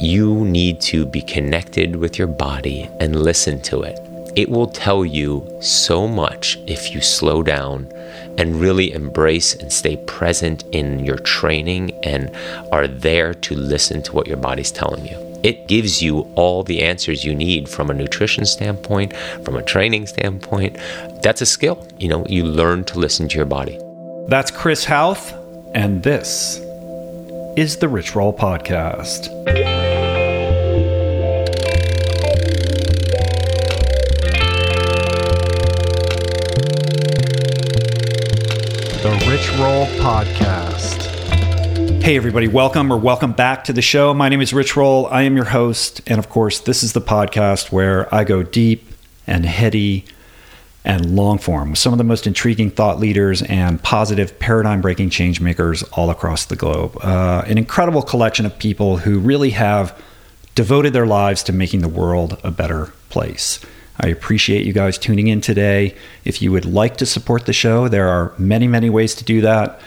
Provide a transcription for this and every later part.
You need to be connected with your body and listen to it. It will tell you so much if you slow down and really embrace and stay present in your training and are there to listen to what your body's telling you. It gives you all the answers you need from a nutrition standpoint, from a training standpoint. That's a skill. You know, you learn to listen to your body. That's Chris Hauth, and this is the Rich Roll Podcast. Rich Roll Podcast. Hey, everybody, welcome or welcome back to the show. My name is Rich Roll. I am your host. And of course, this is the podcast where I go deep and heady and long form with some of the most intriguing thought leaders and positive paradigm breaking change makers all across the globe. Uh, an incredible collection of people who really have devoted their lives to making the world a better place. I appreciate you guys tuning in today. If you would like to support the show, there are many, many ways to do that.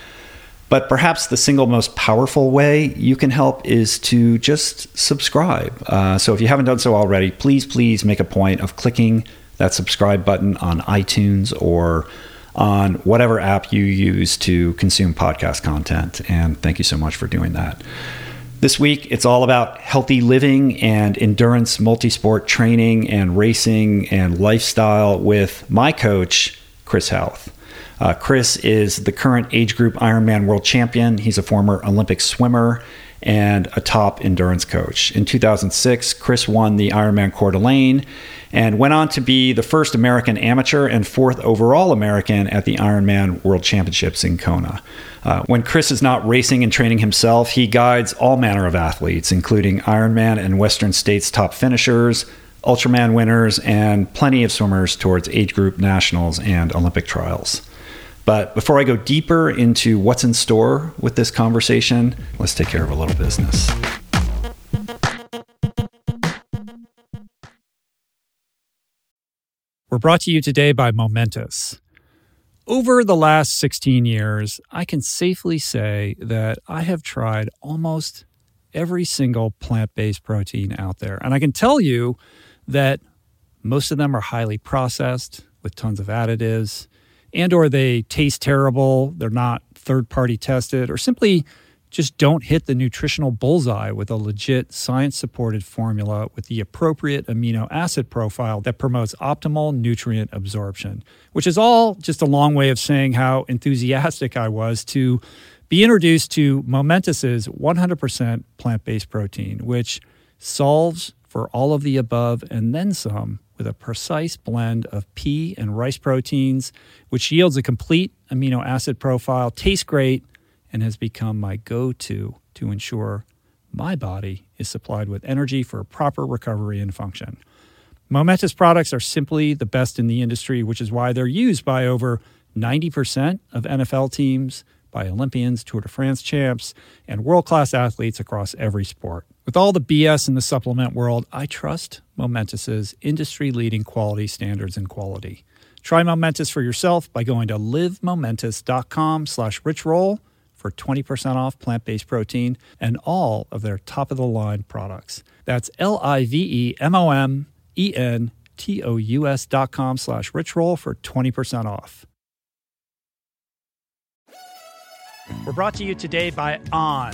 But perhaps the single most powerful way you can help is to just subscribe. Uh, so if you haven't done so already, please, please make a point of clicking that subscribe button on iTunes or on whatever app you use to consume podcast content. And thank you so much for doing that. This week, it's all about healthy living and endurance, multisport training and racing and lifestyle with my coach, Chris Hauth. Uh, Chris is the current age group Ironman world champion. He's a former Olympic swimmer and a top endurance coach. In 2006, Chris won the Ironman Coeur d'Alene and went on to be the first American amateur and fourth overall American at the Ironman World Championships in Kona. Uh, when Chris is not racing and training himself, he guides all manner of athletes, including Ironman and Western States top finishers, Ultraman winners, and plenty of swimmers towards age group nationals and Olympic trials. But before I go deeper into what's in store with this conversation, let's take care of a little business. We're brought to you today by Momentous. Over the last 16 years, I can safely say that I have tried almost every single plant based protein out there. And I can tell you that most of them are highly processed with tons of additives and or they taste terrible, they're not third party tested or simply just don't hit the nutritional bullseye with a legit science supported formula with the appropriate amino acid profile that promotes optimal nutrient absorption, which is all just a long way of saying how enthusiastic I was to be introduced to Momentous's 100% plant based protein, which solves for all of the above and then some with a precise blend of pea and rice proteins, which yields a complete amino acid profile, tastes great and has become my go to to ensure my body is supplied with energy for proper recovery and function. Momentous products are simply the best in the industry, which is why they're used by over 90% of NFL teams, by Olympians, Tour de France champs, and world class athletes across every sport. With all the BS in the supplement world, I trust Momentous's industry leading quality standards and quality. Try Momentous for yourself by going to livemomentous.com slash richroll for 20% off plant based protein and all of their top of the line products. That's L I V E M O M E N T O U S dot com slash richroll for 20% off. We're brought to you today by On.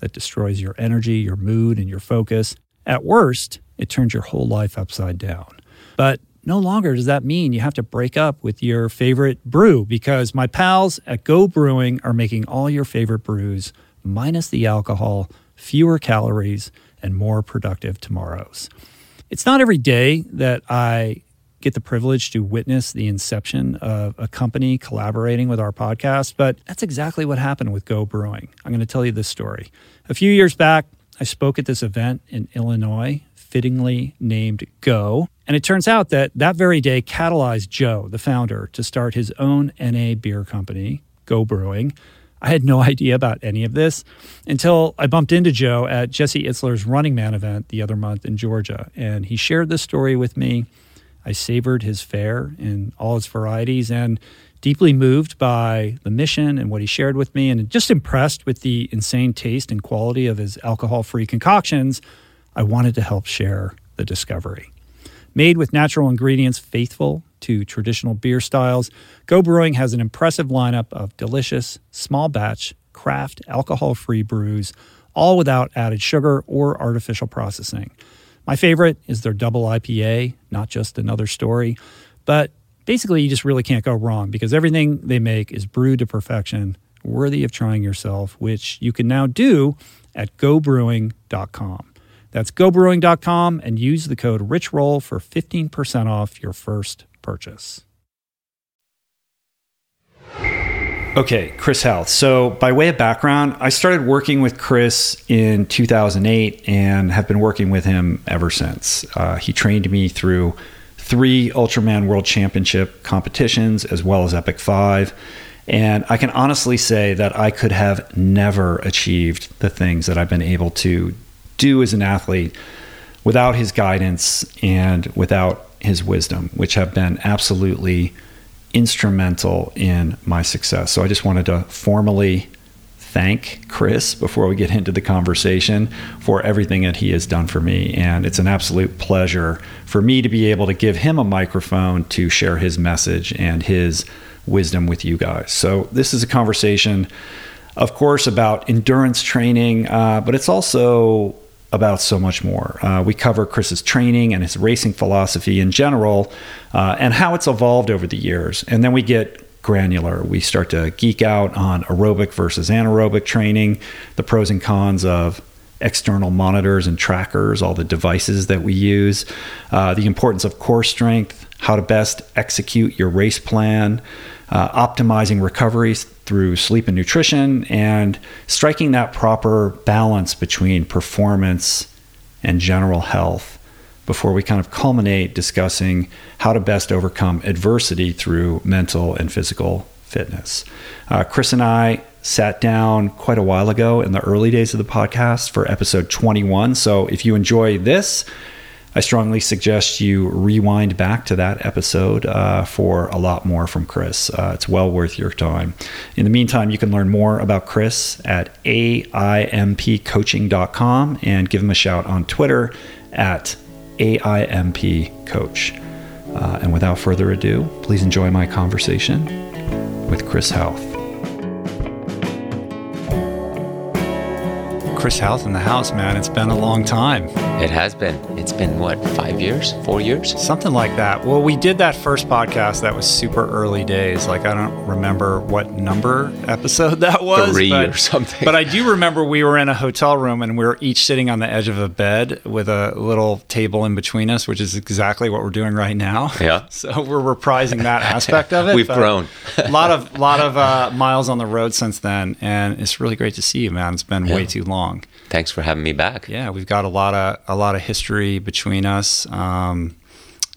that destroys your energy, your mood, and your focus. At worst, it turns your whole life upside down. But no longer does that mean you have to break up with your favorite brew because my pals at Go Brewing are making all your favorite brews minus the alcohol, fewer calories, and more productive tomorrows. It's not every day that I get the privilege to witness the inception of a company collaborating with our podcast, but that's exactly what happened with Go Brewing. I'm going to tell you this story. A few years back, I spoke at this event in Illinois, fittingly named Go. And it turns out that that very day catalyzed Joe, the founder, to start his own NA beer company, Go Brewing. I had no idea about any of this until I bumped into Joe at Jesse Itzler's Running Man event the other month in Georgia. And he shared this story with me. I savored his fare in all its varieties and deeply moved by the mission and what he shared with me, and just impressed with the insane taste and quality of his alcohol free concoctions, I wanted to help share the discovery. Made with natural ingredients faithful to traditional beer styles, Go Brewing has an impressive lineup of delicious, small batch, craft, alcohol free brews, all without added sugar or artificial processing. My favorite is their double IPA, not just another story, but basically, you just really can't go wrong because everything they make is brewed to perfection, worthy of trying yourself, which you can now do at gobrewing.com. That's gobrewing.com and use the code RICHROLL for 15% off your first purchase. Okay, Chris Hauth. So, by way of background, I started working with Chris in 2008 and have been working with him ever since. Uh, he trained me through three Ultraman World Championship competitions as well as Epic 5. And I can honestly say that I could have never achieved the things that I've been able to do as an athlete without his guidance and without his wisdom, which have been absolutely instrumental in my success. So I just wanted to formally thank Chris before we get into the conversation for everything that he has done for me. And it's an absolute pleasure for me to be able to give him a microphone to share his message and his wisdom with you guys. So this is a conversation, of course, about endurance training, uh, but it's also about so much more. Uh, we cover Chris's training and his racing philosophy in general uh, and how it's evolved over the years. And then we get granular. We start to geek out on aerobic versus anaerobic training, the pros and cons of external monitors and trackers, all the devices that we use, uh, the importance of core strength, how to best execute your race plan, uh, optimizing recoveries through sleep and nutrition, and striking that proper balance between performance and general health before we kind of culminate discussing how to best overcome adversity through mental and physical fitness. Uh, Chris and I sat down quite a while ago in the early days of the podcast for episode 21. So if you enjoy this, I strongly suggest you rewind back to that episode uh, for a lot more from Chris. Uh, it's well worth your time. In the meantime, you can learn more about Chris at AIMPcoaching.com and give him a shout on Twitter at AIMPcoach. Uh, and without further ado, please enjoy my conversation with Chris Hauth. Chris Hauth in the house, man. It's been a long time. It has been. It's been what, five years, four years? Something like that. Well, we did that first podcast that was super early days. Like, I don't remember what number episode that was. Three but, or something. But I do remember we were in a hotel room and we were each sitting on the edge of a bed with a little table in between us, which is exactly what we're doing right now. Yeah. So we're reprising that aspect of it. We've grown. a lot of lot of uh, miles on the road since then, and it's really great to see you, man. It's been way too long. Thanks for having me back. Yeah, we've got a lot of a lot of history between us. Um,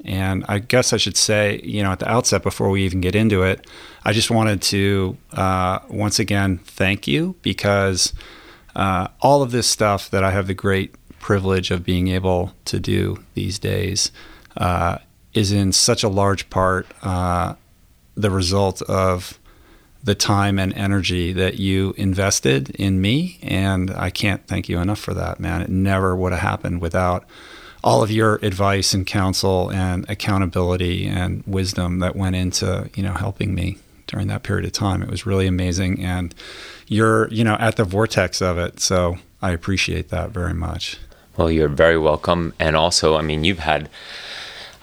and I guess I should say, you know, at the outset, before we even get into it, I just wanted to uh, once again thank you because uh, all of this stuff that I have the great privilege of being able to do these days uh, is in such a large part uh, the result of the time and energy that you invested in me. And I can't thank you enough for that, man. It never would have happened without all of your advice and counsel and accountability and wisdom that went into, you know, helping me during that period of time. It was really amazing. And you're, you know, at the vortex of it. So I appreciate that very much. Well, you're very welcome. And also, I mean, you've had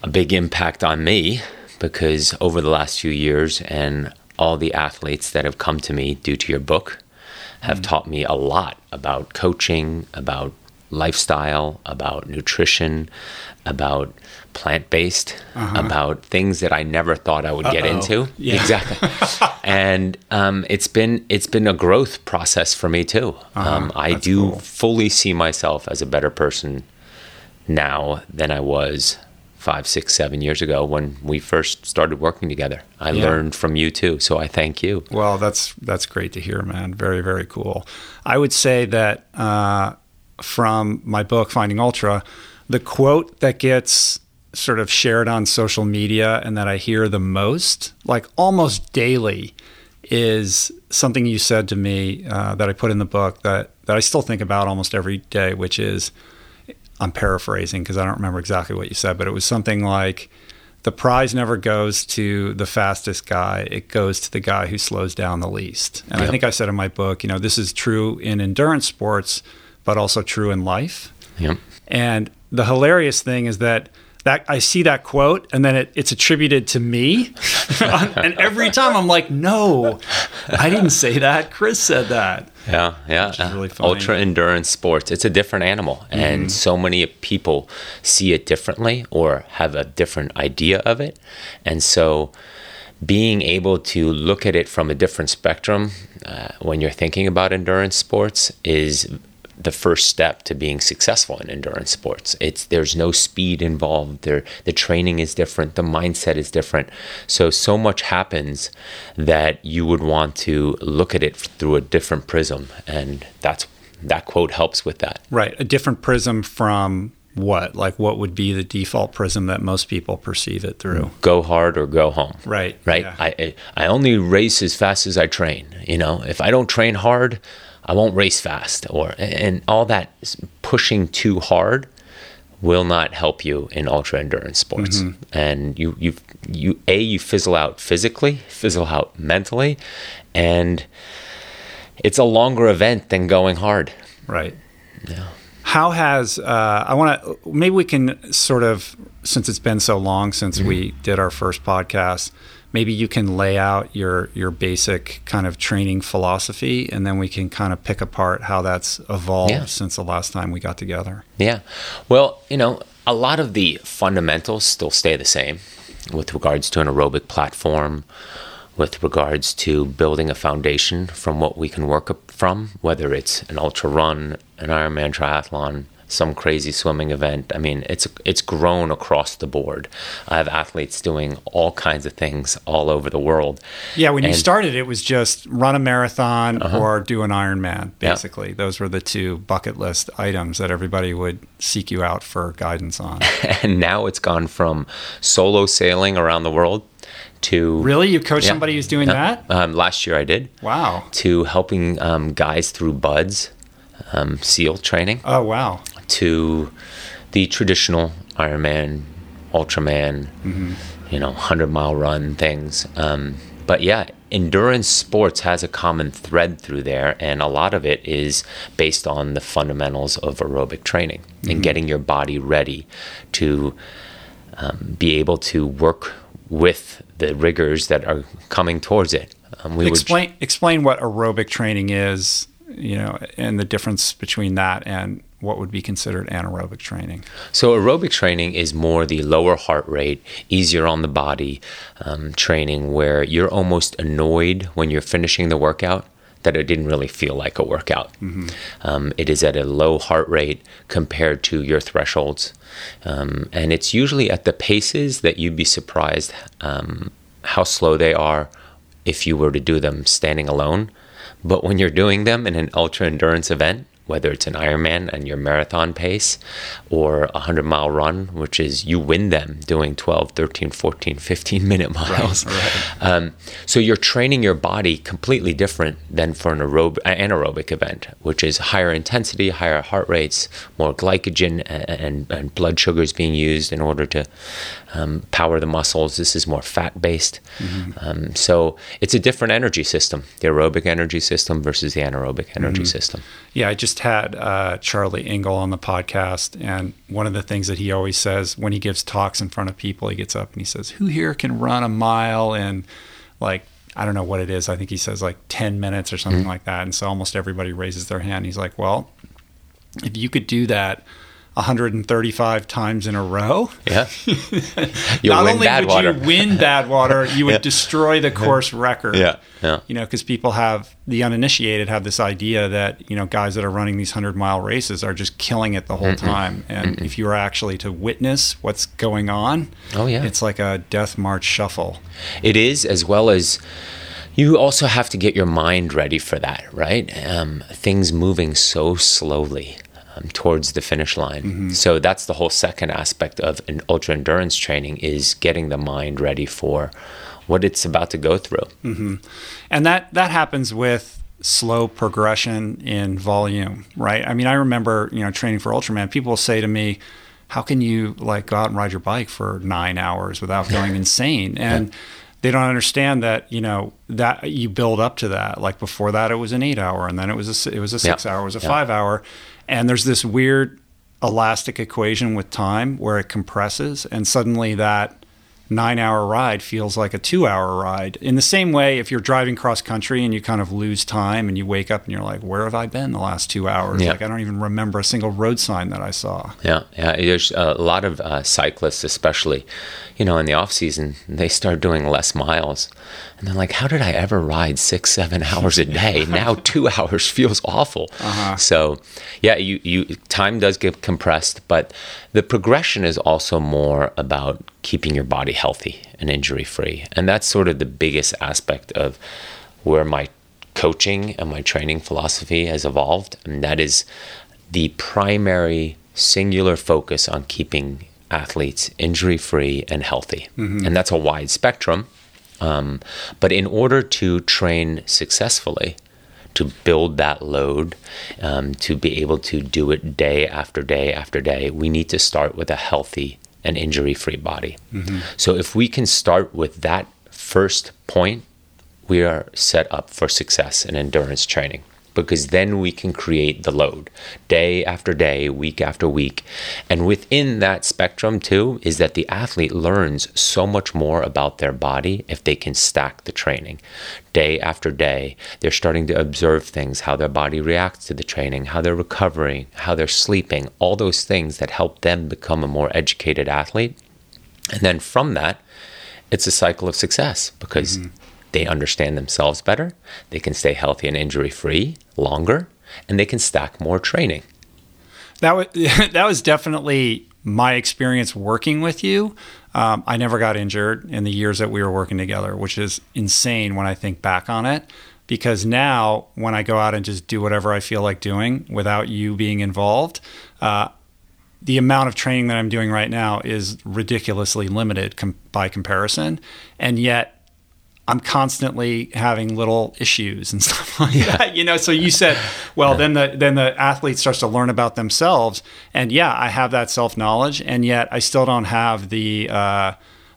a big impact on me because over the last few years and all the athletes that have come to me due to your book have mm taught me a lot about coaching, about lifestyle, about nutrition, about plant based, uh-huh. about things that I never thought I would Uh-oh. get into. Yeah. Exactly. and um, it's been it's been a growth process for me too. Uh-huh. Um, I That's do cool. fully see myself as a better person now than I was five, six, seven years ago when we first started working together. I yeah. learned from you too, so I thank you. Well, that's that's great to hear, man. Very, very cool. I would say that uh, from my book, Finding Ultra, the quote that gets sort of shared on social media and that I hear the most, like almost daily, is something you said to me uh, that I put in the book that that I still think about almost every day, which is I'm paraphrasing because I don't remember exactly what you said, but it was something like the prize never goes to the fastest guy, it goes to the guy who slows down the least. And yep. I think I said in my book, you know, this is true in endurance sports, but also true in life. Yep. And the hilarious thing is that that I see that quote and then it, it's attributed to me. and every time I'm like, no, I didn't say that. Chris said that. Yeah, yeah. Really Ultra endurance sports, it's a different animal. Mm-hmm. And so many people see it differently or have a different idea of it. And so being able to look at it from a different spectrum uh, when you're thinking about endurance sports is the first step to being successful in endurance sports. It's there's no speed involved. There the training is different, the mindset is different. So so much happens that you would want to look at it through a different prism and that's that quote helps with that. Right, a different prism from what? Like what would be the default prism that most people perceive it through? Go hard or go home. Right. Right. Yeah. I I only race as fast as I train, you know. If I don't train hard, I won't race fast or and all that pushing too hard will not help you in ultra endurance sports. Mm-hmm. And you you you a you fizzle out physically, fizzle out mentally, and it's a longer event than going hard. Right. Yeah. How has uh, I want to maybe we can sort of since it's been so long since mm-hmm. we did our first podcast maybe you can lay out your your basic kind of training philosophy and then we can kind of pick apart how that's evolved yeah. since the last time we got together yeah well you know a lot of the fundamentals still stay the same with regards to an aerobic platform with regards to building a foundation from what we can work from whether it's an ultra run an ironman triathlon some crazy swimming event. I mean, it's it's grown across the board. I have athletes doing all kinds of things all over the world. Yeah, when and, you started, it was just run a marathon uh-huh. or do an Ironman. Basically, yeah. those were the two bucket list items that everybody would seek you out for guidance on. and now it's gone from solo sailing around the world to really you coach yeah, somebody who's doing that um, last year i did wow to helping um, guys through BUD/S um, seal training oh wow to the traditional Ironman, Ultraman, mm-hmm. you know, hundred mile run things. Um, but yeah, endurance sports has a common thread through there, and a lot of it is based on the fundamentals of aerobic training mm-hmm. and getting your body ready to um, be able to work with the rigors that are coming towards it. Um, we explain would... explain what aerobic training is, you know, and the difference between that and what would be considered anaerobic training? So, aerobic training is more the lower heart rate, easier on the body um, training where you're almost annoyed when you're finishing the workout that it didn't really feel like a workout. Mm-hmm. Um, it is at a low heart rate compared to your thresholds. Um, and it's usually at the paces that you'd be surprised um, how slow they are if you were to do them standing alone. But when you're doing them in an ultra endurance event, whether it's an Ironman and your marathon pace or a 100 mile run, which is you win them doing 12, 13, 14, 15 minute miles. Right, right. Um, so you're training your body completely different than for an aerob- anaerobic event, which is higher intensity, higher heart rates, more glycogen and, and, and blood sugars being used in order to um, power the muscles. This is more fat based. Mm-hmm. Um, so it's a different energy system, the aerobic energy system versus the anaerobic energy mm-hmm. system. Yeah, I just had uh, Charlie Engle on the podcast, and one of the things that he always says when he gives talks in front of people, he gets up and he says, "Who here can run a mile in like I don't know what it is. I think he says like 10 minutes or something mm-hmm. like that." And so almost everybody raises their hand. He's like, "Well, if you could do that." 135 times in a row. Yeah. you Not only would you win Badwater, you would yeah. destroy the course record. Yeah. Yeah. You know, because people have the uninitiated have this idea that you know guys that are running these hundred mile races are just killing it the whole Mm-mm. time, and Mm-mm. if you were actually to witness what's going on, oh yeah, it's like a death march shuffle. It is, as well as you also have to get your mind ready for that, right? Um, things moving so slowly um, towards the finish line. Mm-hmm. So that's the whole second aspect of an ultra endurance training is getting the mind ready for what it's about to go through. Mm-hmm. And that that happens with slow progression in volume, right? I mean, I remember you know training for Ultraman. People say to me, "How can you like go out and ride your bike for nine hours without going insane?" And yeah they don't understand that you know that you build up to that like before that it was an eight hour and then it was a it was a six yeah. hour it was a yeah. five hour and there's this weird elastic equation with time where it compresses, and suddenly that nine hour ride feels like a two hour ride. In the same way, if you're driving cross country and you kind of lose time and you wake up and you're like, where have I been the last two hours? Yeah. Like, I don't even remember a single road sign that I saw. Yeah. Yeah. There's a lot of uh, cyclists, especially, you know, in the off season, they start doing less miles. And they're like, how did I ever ride six, seven hours a day? now two hours feels awful. Uh-huh. So, yeah, you, you time does get compressed, but the progression is also more about keeping your body healthy and injury free. And that's sort of the biggest aspect of where my coaching and my training philosophy has evolved. And that is the primary singular focus on keeping athletes injury free and healthy. Mm-hmm. And that's a wide spectrum um, but in order to train successfully, to build that load, um, to be able to do it day after day after day, we need to start with a healthy and injury free body. Mm-hmm. So if we can start with that first point, we are set up for success in endurance training because then we can create the load day after day, week after week. And within that spectrum, too, is that the athlete learns so much more about their body if they can stack the training. Day after day, they're starting to observe things how their body reacts to the training, how they're recovering, how they're sleeping, all those things that help them become a more educated athlete. And then from that, it's a cycle of success because mm-hmm they understand themselves better, they can stay healthy and injury free longer, and they can stack more training. That was that was definitely my experience working with you. Um, I never got injured in the years that we were working together, which is insane when I think back on it. Because now, when I go out and just do whatever I feel like doing without you being involved, uh, the amount of training that I'm doing right now is ridiculously limited com- by comparison. And yet, I'm constantly having little issues and stuff like yeah. that. You know, so you said, well, yeah. then the then the athlete starts to learn about themselves, and yeah, I have that self knowledge, and yet I still don't have the uh,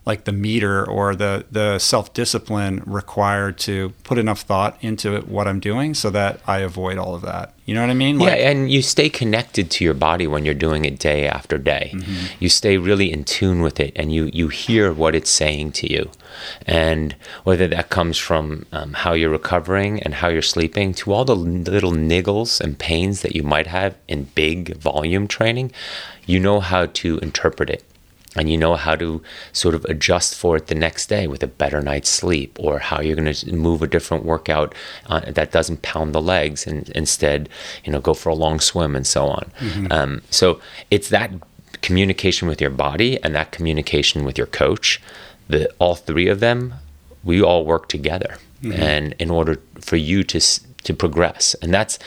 like the meter or the the self discipline required to put enough thought into it, what I'm doing so that I avoid all of that. You know what I mean? Like, yeah, and you stay connected to your body when you're doing it day after day. Mm-hmm. You stay really in tune with it, and you you hear what it's saying to you, and whether that comes from um, how you're recovering and how you're sleeping to all the little niggles and pains that you might have in big volume training, you know how to interpret it and you know how to sort of adjust for it the next day with a better night's sleep or how you're going to move a different workout uh, that doesn't pound the legs and instead you know go for a long swim and so on mm-hmm. um, so it's that communication with your body and that communication with your coach the all three of them we all work together mm-hmm. and in order for you to to progress and that's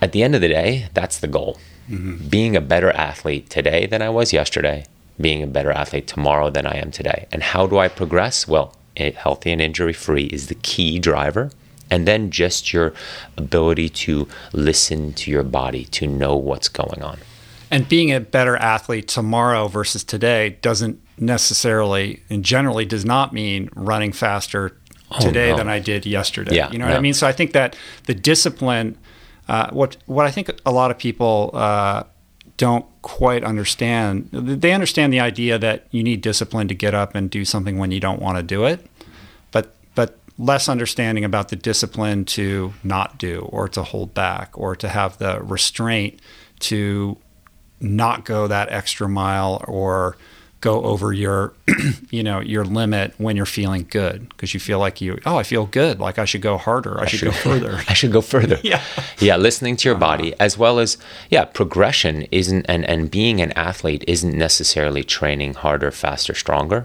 at the end of the day that's the goal mm-hmm. being a better athlete today than i was yesterday being a better athlete tomorrow than I am today. And how do I progress? Well, healthy and injury free is the key driver. And then just your ability to listen to your body, to know what's going on. And being a better athlete tomorrow versus today doesn't necessarily and generally does not mean running faster oh, today no. than I did yesterday. Yeah, you know what I mean? So I think that the discipline, uh, what what I think a lot of people uh, don't quite understand. They understand the idea that you need discipline to get up and do something when you don't want to do it, but but less understanding about the discipline to not do or to hold back or to have the restraint to not go that extra mile or go over your you know your limit when you're feeling good because you feel like you oh I feel good like I should go harder I, I should, should, go further. I should go further. Yeah. Yeah listening to your uh-huh. body as well as yeah progression isn't and and being an athlete isn't necessarily training harder faster stronger.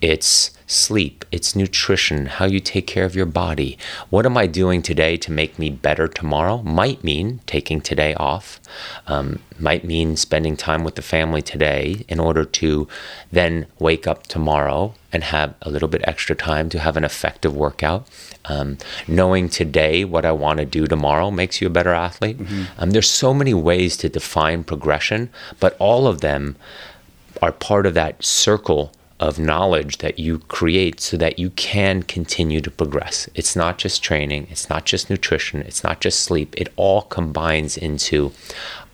It's sleep, it's nutrition, how you take care of your body. What am I doing today to make me better tomorrow? Might mean taking today off, um, might mean spending time with the family today in order to then wake up tomorrow and have a little bit extra time to have an effective workout. Um, knowing today what I want to do tomorrow makes you a better athlete. Mm-hmm. Um, there's so many ways to define progression, but all of them are part of that circle of knowledge that you create so that you can continue to progress. It's not just training, it's not just nutrition, it's not just sleep. It all combines into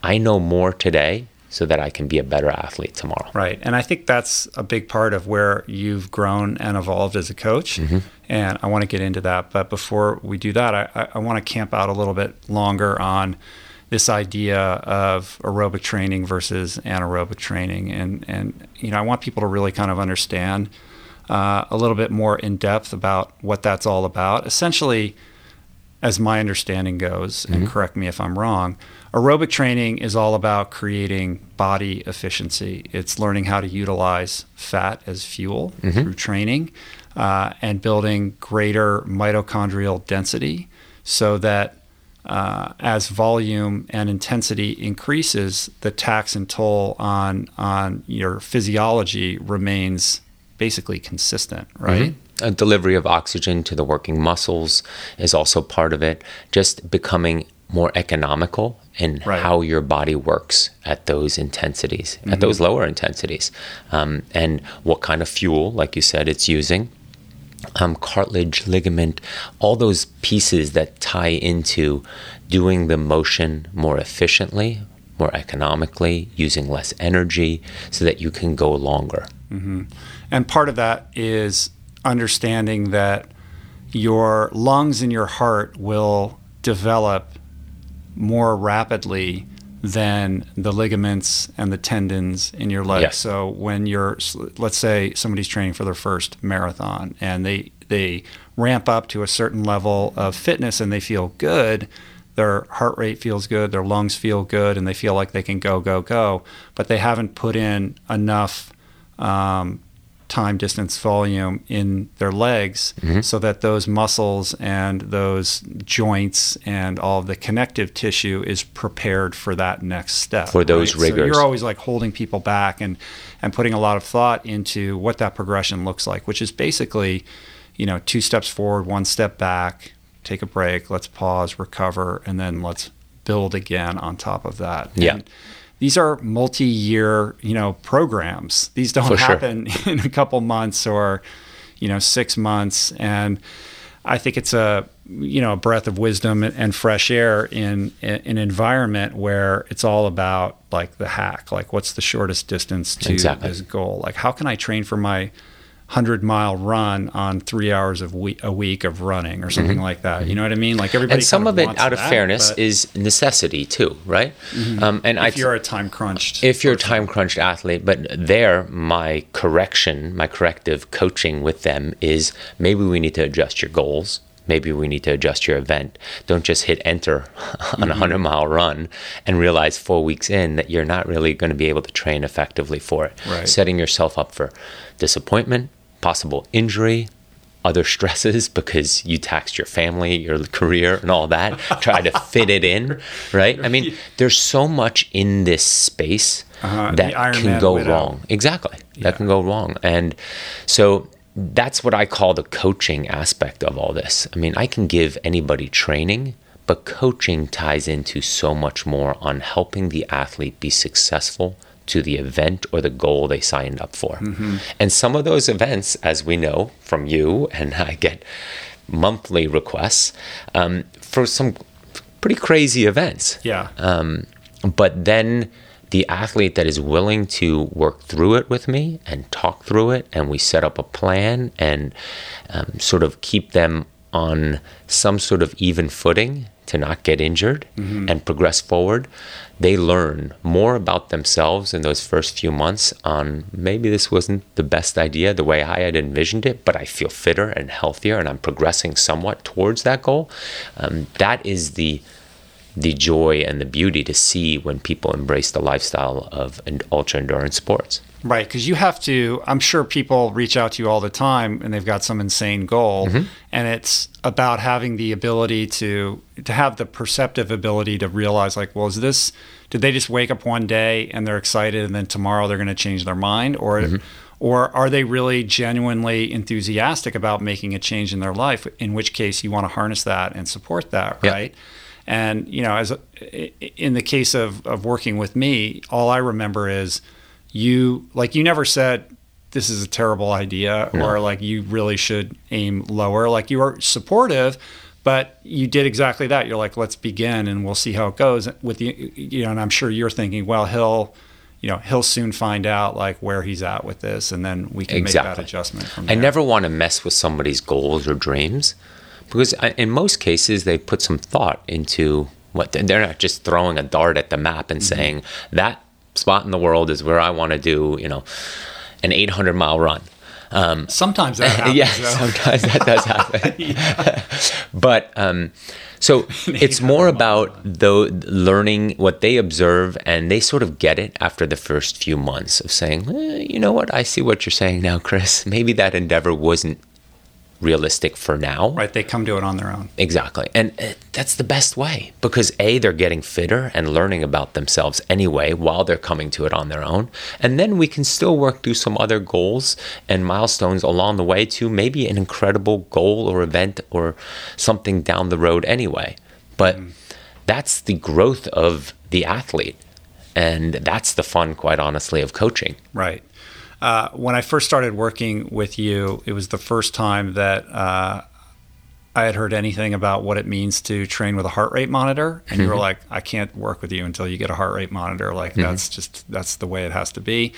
I know more today so that I can be a better athlete tomorrow. Right. And I think that's a big part of where you've grown and evolved as a coach. Mm-hmm. And I want to get into that. But before we do that, I, I want to camp out a little bit longer on this idea of aerobic training versus anaerobic training, and and you know I want people to really kind of understand uh, a little bit more in depth about what that's all about. Essentially, as my understanding goes, mm-hmm. and correct me if I'm wrong, aerobic training is all about creating body efficiency. It's learning how to utilize fat as fuel mm-hmm. through training uh, and building greater mitochondrial density so that uh, as volume and intensity increases, the tax and toll on on your physiology remains basically consistent, right? Mm-hmm. A delivery of oxygen to the working muscles is also part of it. Just becoming more economical in right. how your body works at those intensities, mm-hmm. at those lower intensities, um, and what kind of fuel, like you said, it's using um, cartilage, ligament, all those pieces that tie into doing the motion more efficiently, more economically, using less energy so that you can go longer. Mm-hmm. And part of that is understanding that your lungs and your heart will develop more rapidly than the ligaments and the tendons in your leg. Yes. So when you're, let's say somebody's training for their first marathon and they they ramp up to a certain level of fitness and they feel good, their heart rate feels good, their lungs feel good, and they feel like they can go go go, but they haven't put in enough um, time, distance, volume in their legs mm-hmm. so that those muscles and those joints and all the connective tissue is prepared for that next step. For those right? rigors. So you're always like holding people back and, and putting a lot of thought into what that progression looks like, which is basically, you know, two steps forward, one step back, take a break, let's pause, recover, and then let's build again on top of that. Yeah. And, these are multi-year, you know, programs. These don't For sure. happen in a couple months or, you know, six months. And I think it's a you know a breath of wisdom and fresh air in, in an environment where it's all about like the hack, like what's the shortest distance to Exactly. this goal? Like how can I train for my hundred mile run on three hours of a week of running or something like that? You know what I mean? Like everybody. Mm-hmm. and some kind of it wants out of that, fairness Mm-hmm. is necessity too right um, and I if you're a time crunched. if you're a time crunched athlete but there my correction my corrective coaching with them is maybe we need to adjust your goals maybe we need to adjust your event don't just hit enter on a 100 mile run and realize four weeks in that you're not really going to be able to train effectively for it Right. setting yourself up for disappointment possible injury other stresses because you taxed your family, your career, and all that, try to fit it in, right? I mean, there's so much in this space Uh-huh, that can go wrong. Exactly. Yeah. That can go wrong. And so that's what I call the coaching aspect of all this. I mean, I can give anybody training, but coaching ties into so much more on helping the athlete be successful to the event or the goal they signed up for. Mm-hmm. And some of those events, as we know from you, and I get monthly requests um, for some pretty crazy events. yeah. Um, but then the athlete that is willing to work through it with me and talk through it, and we set up a plan and um, sort of keep them on some sort of even footing to not get injured and progress forward, they learn more about themselves in those first few months on maybe this wasn't the best idea the way I had envisioned it, but I feel fitter and healthier and I'm progressing somewhat towards that goal. Um, that is the the joy and the beauty to see when people embrace the lifestyle of an ultra endurance sports. Right, because you have to. I'm sure people reach out to you all the time, and they've got some insane goal, Mm-hmm. and it's about having the ability to to have the perceptive ability to realize, like, well, is this? Did they just wake up one day and they're excited, and then tomorrow they're going to change their mind, or Mm-hmm. or are they really genuinely enthusiastic about making a change in their life? In which case, you want to harness that and support that, right? And you know, as a, in the case of of working with me, all I remember is you like you never said this is a terrible idea or like you really should aim lower. Like you were supportive, but you did exactly that. You're like, let's begin and we'll see how it goes. With the you know, and I'm sure you're thinking, well, he'll you know he'll soon find out like where he's at with this, and then we can make that adjustment from I never want to mess with somebody's goals or dreams because I, in most cases they put some thought into what they're not just throwing a dart at the map and saying that spot in the world is where I want to do, you know, an 800 mile run. Um, Sometimes that happens. yeah, though. sometimes that does happen. but um, so it's more about the learning what they observe, and they sort of get it after the first few months of saying, eh, you know what, I see what you're saying now, Chris. Maybe that endeavor wasn't realistic for now. Right, they come to it on their own. Exactly. And uh, that's the best way because A, they're getting fitter and learning about themselves anyway while they're coming to it on their own. And then we can still work through some other goals and milestones along the way to maybe an incredible goal or event or something down the road anyway. But that's the growth of the athlete. And that's the fun, quite honestly, of coaching. Right. Uh, when I first started working with you, it was the first time that uh, I had heard anything about what it means to train with a heart rate monitor. And you were like, I can't work with you until you get a heart rate monitor. Like that's just that's the way it has to be.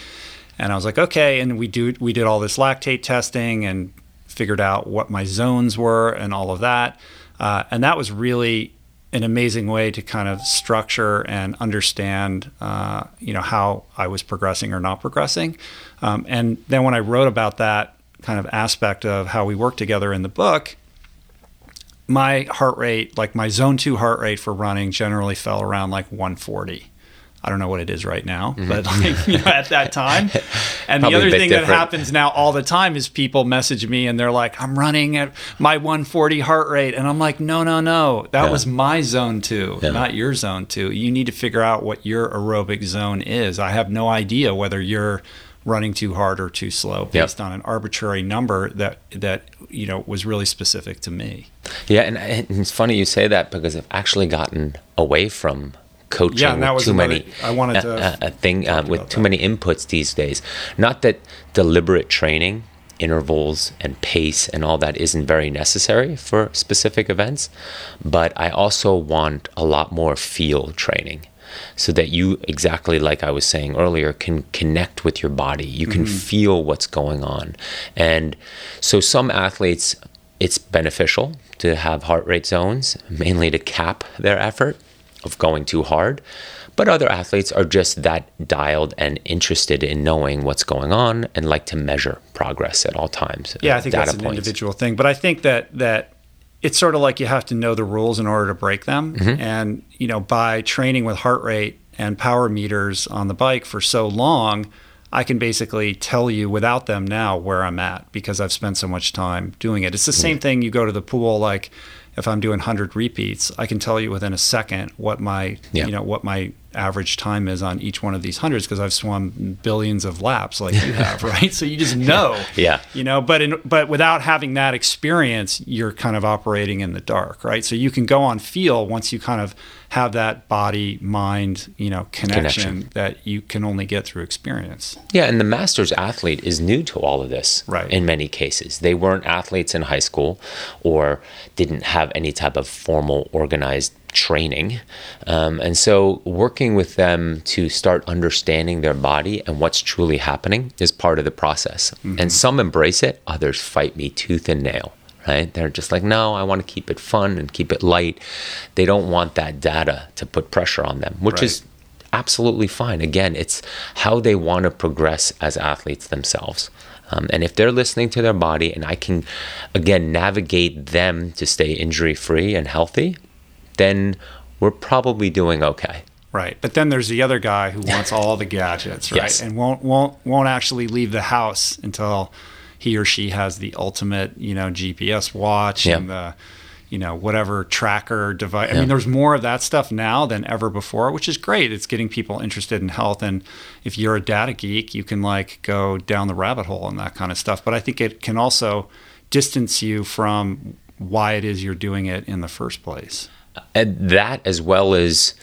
And I was like, okay. And we do we did all this lactate testing and figured out what my zones were and all of that. Uh, and that was really an amazing way to kind of structure and understand, uh, you know, how I was progressing or not progressing. Um, and then when I wrote about that kind of aspect of how we work together in the book, my heart rate, like my zone two heart rate for running, generally fell around like 140. I don't know what it is right now, but like, you know, at that time. And the other thing that happens now all the time is people message me and they're like, I'm running at my 140 heart rate. And I'm like, no, no, no. That Yeah. was my zone two, Yeah. not your zone two. You need to figure out what your aerobic zone is. I have no idea whether you're running too hard or too slow Yep. based on an arbitrary number that, that, you know, was really specific to me. Yeah, and, and it's funny you say that because I've actually gotten away from coaching Yeah, that was too another- many I wanted to uh, uh, thing uh, with too that. many inputs these days. Not that deliberate training, intervals and pace and all that isn't very necessary for specific events, but I also want a lot more feel training. So that you, exactly like I was saying earlier, can connect with your body. You can mm-hmm. feel what's going on. And so, some athletes, it's beneficial to have heart rate zones, mainly to cap their effort of going too hard. But other athletes are just that dialed and interested in knowing what's going on and like to measure progress at all times. Yeah, I think that's an points. individual thing, but I think that that it's sort of like you have to know the rules in order to break them. Mm-hmm. And you know, by training with heart rate and power meters on the bike for so long, I can basically tell you without them now where I'm at because I've spent so much time doing it. It's the same thing. You go to the pool, like if I'm doing 100 repeats, I can tell you within a second what my Yeah. you know what my average time is on each one of these hundreds because I've swum billions of laps like you have, right? So you just know Yeah. you know but in, but without having that experience you're kind of operating in the dark right so you can go on feel once you kind of have that body mind you know connection, Connection. that you can only get through experience Yeah, and the masters athlete is new to all of this Right. in many cases. They weren't athletes in high school or didn't have any type of formal organized training. Um, and so working with them to start understanding their body and what's truly happening is part of the process. And some embrace it, others fight me tooth and nail. Right? They're just like, no, I want to keep it fun and keep it light. They don't want that data to put pressure on them, which Right. is absolutely fine. Again, it's how they want to progress as athletes themselves. Um, and if they're listening to their body and I can, again, navigate them to stay injury free and healthy, then we're probably doing okay. right but then there's the other guy who wants all the gadgets right Yes. and won't won't won't actually leave the house until he or she has the ultimate you know gps watch Yeah. and the you know whatever tracker device i Yeah. mean there's more of that stuff now than ever before which is great it's getting people interested in health and if you're a data geek you can like go down the rabbit hole and that kind of stuff but i think it can also distance you from why it is you're doing it in the first place and that as well as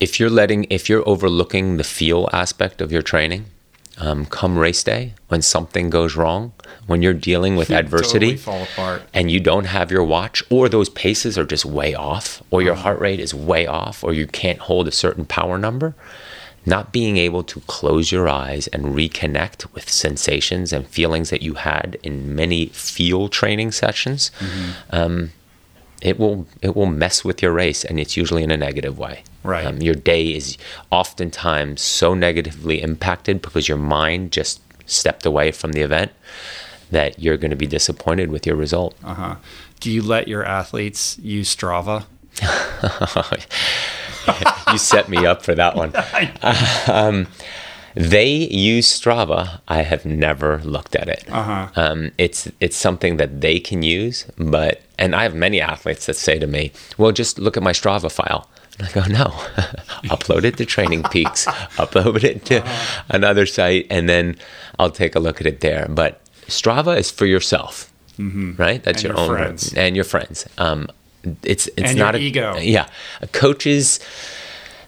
if you're letting if you're overlooking the feel aspect of your training um, come race day when something goes wrong when you're dealing with adversity Totally fall apart. and you don't have your watch or those paces are just way off or your heart rate is way off or you can't hold a certain power number not being able to close your eyes and reconnect with sensations and feelings that you had in many feel training sessions um, it will it will mess with your race and it's usually in a negative way Right. um, your day is oftentimes so negatively impacted because your mind just stepped away from the event that you're going to be disappointed with your result Uh-huh. Do you let your athletes use Strava? you set me up for that one. Um, they use Strava. I have never looked at it. Uh-huh. Um, it's it's something that they can use, but and I have many athletes that say to me, "Well, just look at my Strava file." And I go, "No, upload it to Training Peaks, upload it to Uh-huh. another site, and then I'll take a look at it there." But Strava is for yourself, right? That's Mm-hmm. Your, your own friends. and your friends. Um, it's it's And your not a ego. Yeah, coaches.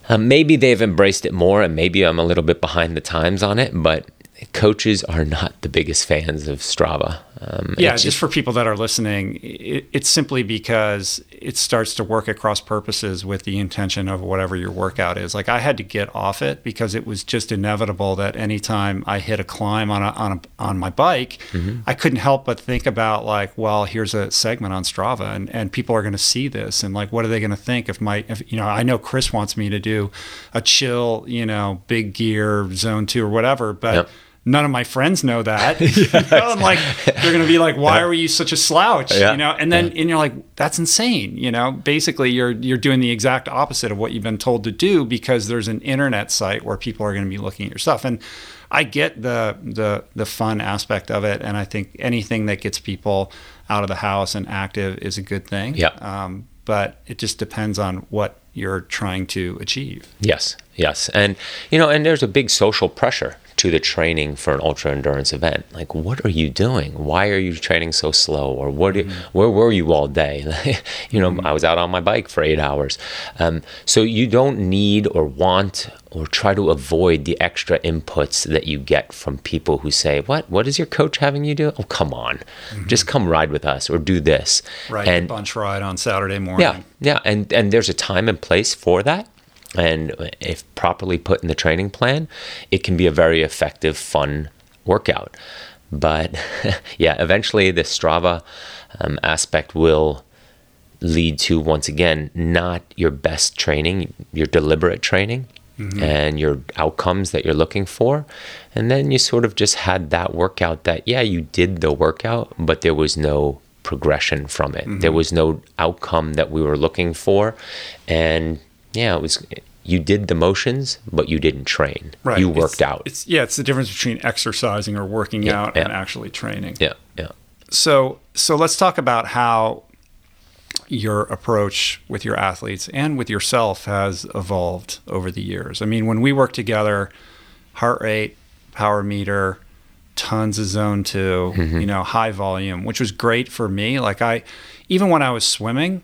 Uh, maybe they've embraced it more, and maybe I'm a little bit behind the times on it. But coaches are not the biggest fans of Strava. Um, Yeah, it's just for people that are listening, it, it's simply because it starts to work across purposes with the intention of whatever your workout is. Like I had to get off it because it was just inevitable that anytime I hit a climb on a, on a, on my bike, Mm-hmm. I couldn't help but think about like, well, here's a segment on Strava, and, and people are going to see this, and like, what are they going to think if my, if, you know, I know Chris wants me to do a chill, you know, big gear zone two or whatever, but. Yep. None of my friends know that. you know, and like they're gonna be like, "Why are you such a slouch?" Yeah. You know, and then and you're like, "That's insane." You know, basically you're you're doing the exact opposite of what you've been told to do because there's an internet site where people are going to be looking at your stuff. And I get the the the fun aspect of it, and I think anything that gets people out of the house and active is a good thing. Yeah. Um, but it just depends on what you're trying to achieve. Yes, yes, and you know, and there's a big social pressure to the training for an ultra endurance event. Like, what are you doing? Why are you training so slow? Or what? Mm-hmm. Where were you all day? you know, mm-hmm. I was out on my bike for eight hours. Um, so you don't need or want or try to avoid the extra inputs that you get from people who say, "What? What is your coach having you do? Oh, come on, mm-hmm. just come ride with us or do this." Right, and bunch ride on Saturday morning. Yeah, yeah, and and there's a time and place for that. And if properly put in the training plan, it can be a very effective, fun workout. But yeah, eventually the Strava um, aspect will lead to once again not your best training, your deliberate training mm-hmm. and your outcomes that you're looking for. And then you sort of just had that workout that, yeah, you did the workout, but there was no progression from it. Mm-hmm. There was no outcome that we were looking for. And yeah, it was you did the motions, but you didn't train. Right. You worked it's, out. It's yeah, it's the difference between exercising or working yeah, out yeah. and actually training. Yeah, yeah. So so let's talk about how your approach with your athletes and with yourself has evolved over the years. I mean, when we work together, heart rate, power meter, tons of zone 2 mm-hmm. you know, high volume, which was great for me. Like I, even when I was swimming,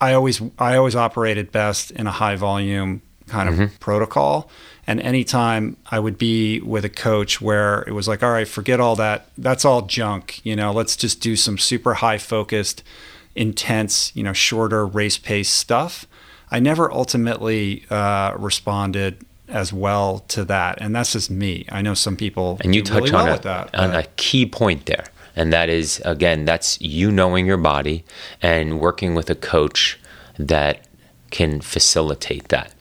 I always I always operated best in a high volume kind of mm-hmm. protocol. And anytime I would be with a coach where it was like, all right, forget all that. That's all junk. You know, let's just do some super high focused intense, you know, shorter race pace stuff. I never ultimately uh, responded as well to that, and that's just me. I know some people and you touch really on, well a, that, on a key point there, and that is again that's you knowing your body and working with a coach that can facilitate that.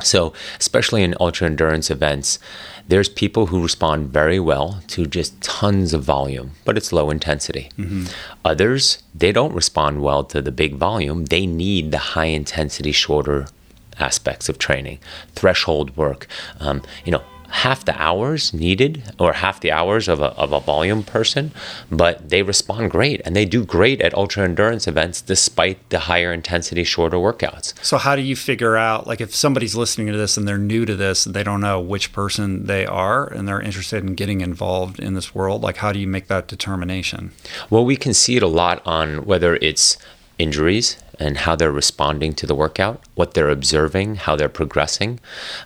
So, especially in ultra endurance events, there's people who respond very well to just tons of volume, but it's low intensity. Mm-hmm. Others, they don't respond well to the big volume. They need the high intensity, shorter aspects of training, threshold work, um, you know, half the hours needed or half the hours of a, of a volume person, but they respond great and they do great at ultra endurance events despite the higher intensity, shorter workouts. So, how do you figure out, like, if somebody's listening to this and they're new to this, they don't know which person they are and they're interested in getting involved in this world, like, how do you make that determination? Well, we can see it a lot on whether it's injuries and how they're responding to the workout, what they're observing, how they're progressing,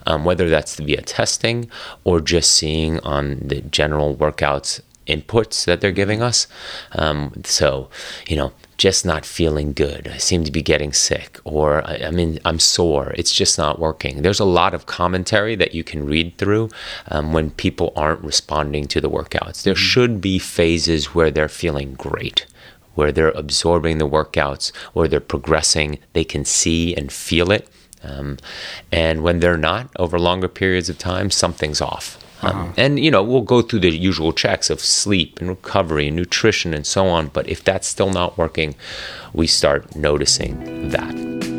um, whether that's via testing or just seeing on the general workouts inputs that they're giving us. Um, so, you know, just not feeling good. I seem to be getting sick, or I, I mean, I'm sore. It's just not working. There's a lot of commentary that you can read through um, when people aren't responding to the workouts. There mm-hmm. should be phases where they're feeling great where they're absorbing the workouts or they're progressing, they can see and feel it. Um, and when they're not over longer periods of time, something's off. Um, uh-huh. And you know we'll go through the usual checks of sleep and recovery, and nutrition, and so on. But if that's still not working, we start noticing that.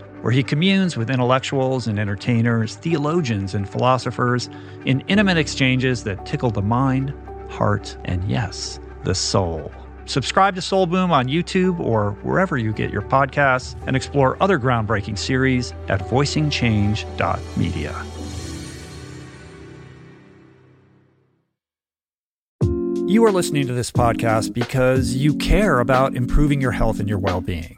where he communes with intellectuals and entertainers, theologians and philosophers in intimate exchanges that tickle the mind, heart, and yes, the soul. Subscribe to Soul Boom on YouTube or wherever you get your podcasts and explore other groundbreaking series at voicingchange.media. You are listening to this podcast because you care about improving your health and your well being.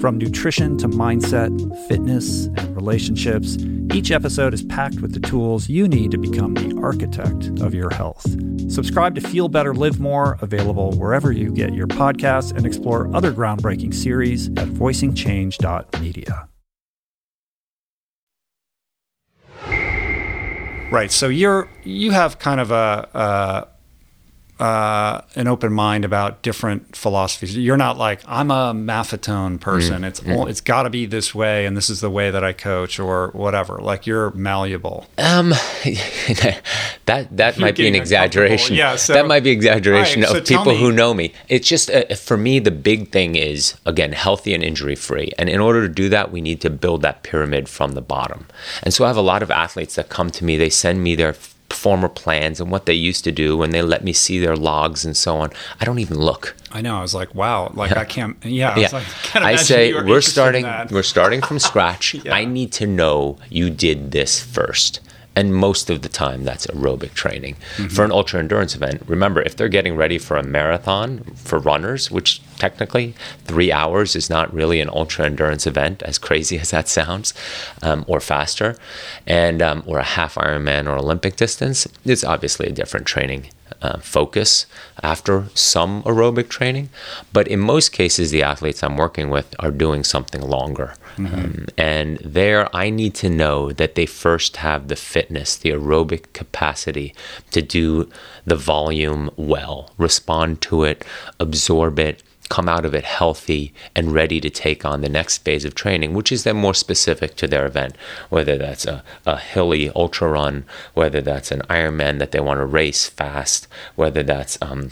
From nutrition to mindset, fitness, and relationships, each episode is packed with the tools you need to become the architect of your health. Subscribe to Feel Better, Live More, available wherever you get your podcasts, and explore other groundbreaking series at voicingchange.media. Right. So you're you have kind of a, uh, an open mind about different philosophies. You're not like I'm a Maffetone person. Mm. It's mm. it's got to be this way, and this is the way that I coach, or whatever. Like you're malleable. Um, that that might be an exaggeration. Yeah, so, that might be exaggeration right, of so people who know me. It's just uh, for me the big thing is again healthy and injury free, and in order to do that, we need to build that pyramid from the bottom. And so I have a lot of athletes that come to me. They send me their former plans and what they used to do when they let me see their logs and so on. I don't even look. I know. I was like, wow. Like I can't. Yeah. I, yeah. Like, I say we're starting. We're starting from scratch. yeah. I need to know you did this first and most of the time that's aerobic training. Mm-hmm. For an ultra endurance event, remember if they're getting ready for a marathon for runners, which technically three hours is not really an ultra endurance event, as crazy as that sounds, um, or faster, and um, or a half Ironman or Olympic distance, it's obviously a different training uh, focus after some aerobic training. But in most cases, the athletes I'm working with are doing something longer. Mm-hmm. Um, and there, I need to know that they first have the fitness, the aerobic capacity to do the volume well, respond to it, absorb it come out of it healthy and ready to take on the next phase of training, which is then more specific to their event, whether that's a, a hilly ultra run, whether that's an Ironman that they want to race fast, whether that's um,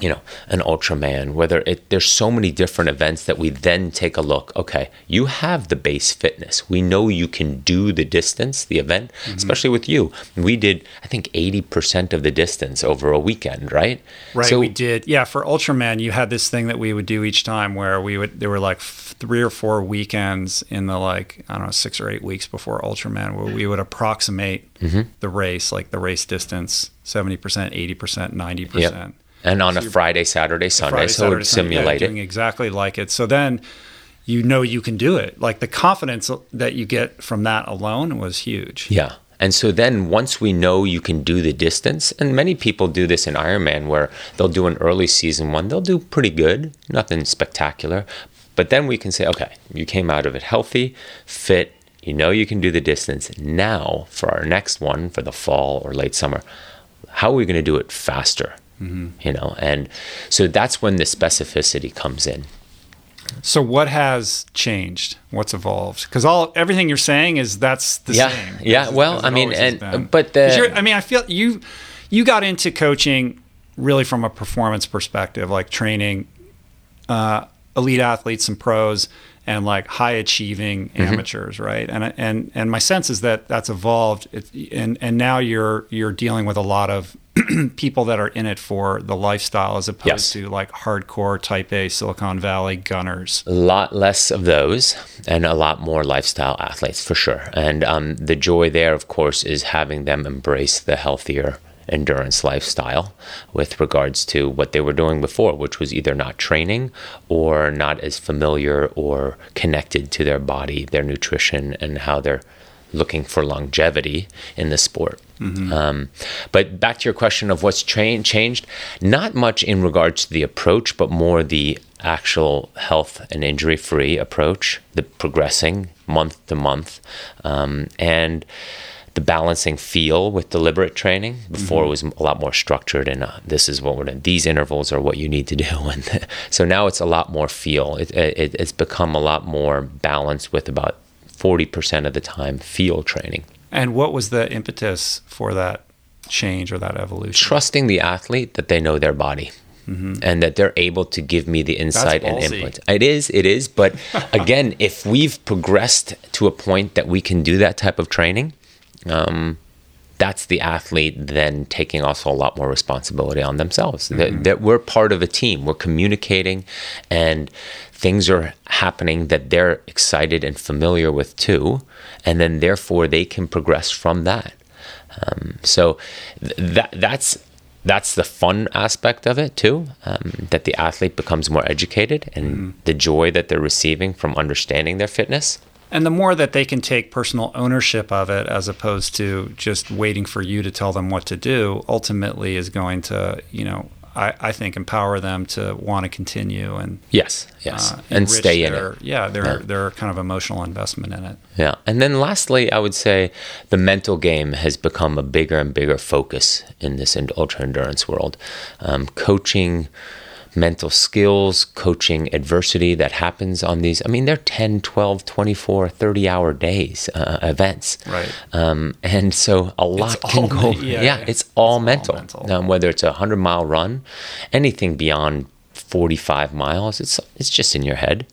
you know, an Ultraman, whether it, there's so many different events that we then take a look. Okay, you have the base fitness. We know you can do the distance, the event, mm-hmm. especially with you. We did, I think, 80% of the distance over a weekend, right? Right, so, we did. Yeah, for Ultraman, you had this thing that we would do each time where we would, there were like three or four weekends in the like, I don't know, six or eight weeks before Ultraman where we would approximate mm-hmm. the race, like the race distance, 70%, 80%, 90%. Yep and on so a Friday, Saturday, Sunday, Friday, so Saturday, simulate yeah, it. exactly like it. So then you know you can do it. Like the confidence that you get from that alone was huge. Yeah. And so then once we know you can do the distance, and many people do this in Ironman where they'll do an early season one, they'll do pretty good, nothing spectacular. But then we can say, okay, you came out of it healthy, fit, you know you can do the distance. Now for our next one for the fall or late summer, how are we going to do it faster? Mm-hmm. you know and so that's when the specificity comes in so what has changed what's evolved because all everything you're saying is that's the yeah, same yeah as, well as i mean and but the i mean i feel you you got into coaching really from a performance perspective like training uh, elite athletes and pros and like high achieving mm-hmm. amateurs, right? And and and my sense is that that's evolved, it, and and now you're you're dealing with a lot of people that are in it for the lifestyle as opposed Yes. to like hardcore type A Silicon Valley gunners. a lot less of those and a lot more lifestyle athletes for sure. And um, the joy there, of course, is having them embrace the healthier endurance lifestyle with regards to what they were doing before, which was either not training or not as familiar or connected to their body, their nutrition, and how they're looking for longevity in the sport. Um, but back to your question of what's tra- changed, not much in regards to the approach, but more the actual health and injury free approach, the progressing month to month, um, and the balancing feel with deliberate training. Before it was a lot more structured, and uh, this is what we're doing. These intervals are what you need to do, and so now it's a lot more feel. It, it, it's become a lot more balanced with about forty percent of the time feel training. And what was the impetus for that change or that evolution? trusting the athlete that they know their body and that they're able to give me the insight and input. It is, it is. But again, if we've progressed to a point that we can do that type of training, um, that's the athlete then taking also a lot more responsibility on themselves. That, that we're part of a team, we're communicating, and things are happening that they're excited and familiar with too, and then therefore they can progress from that. Um, so th- that that's that's the fun aspect of it too. Um, that the athlete becomes more educated and the joy that they're receiving from understanding their fitness. And the more that they can take personal ownership of it as opposed to just waiting for you to tell them what to do, ultimately is going to, you know, I, I think empower them to want to continue and Yes, yes, uh, and stay in it. Yeah, their Yeah. their kind of emotional investment in it. Yeah. And then lastly, I would say the mental game has become a bigger and bigger focus in this ultra endurance world. Um, coaching mental skills, coaching adversity that happens on these. I mean, they're 10, 12, 24, 30 hour days, uh, events. Right. Um, and so a lot can all go. yeah, yeah, it's all all mental. mental. Um, whether it's a 100 mile run, anything beyond 45 miles, it's, it's just in your head.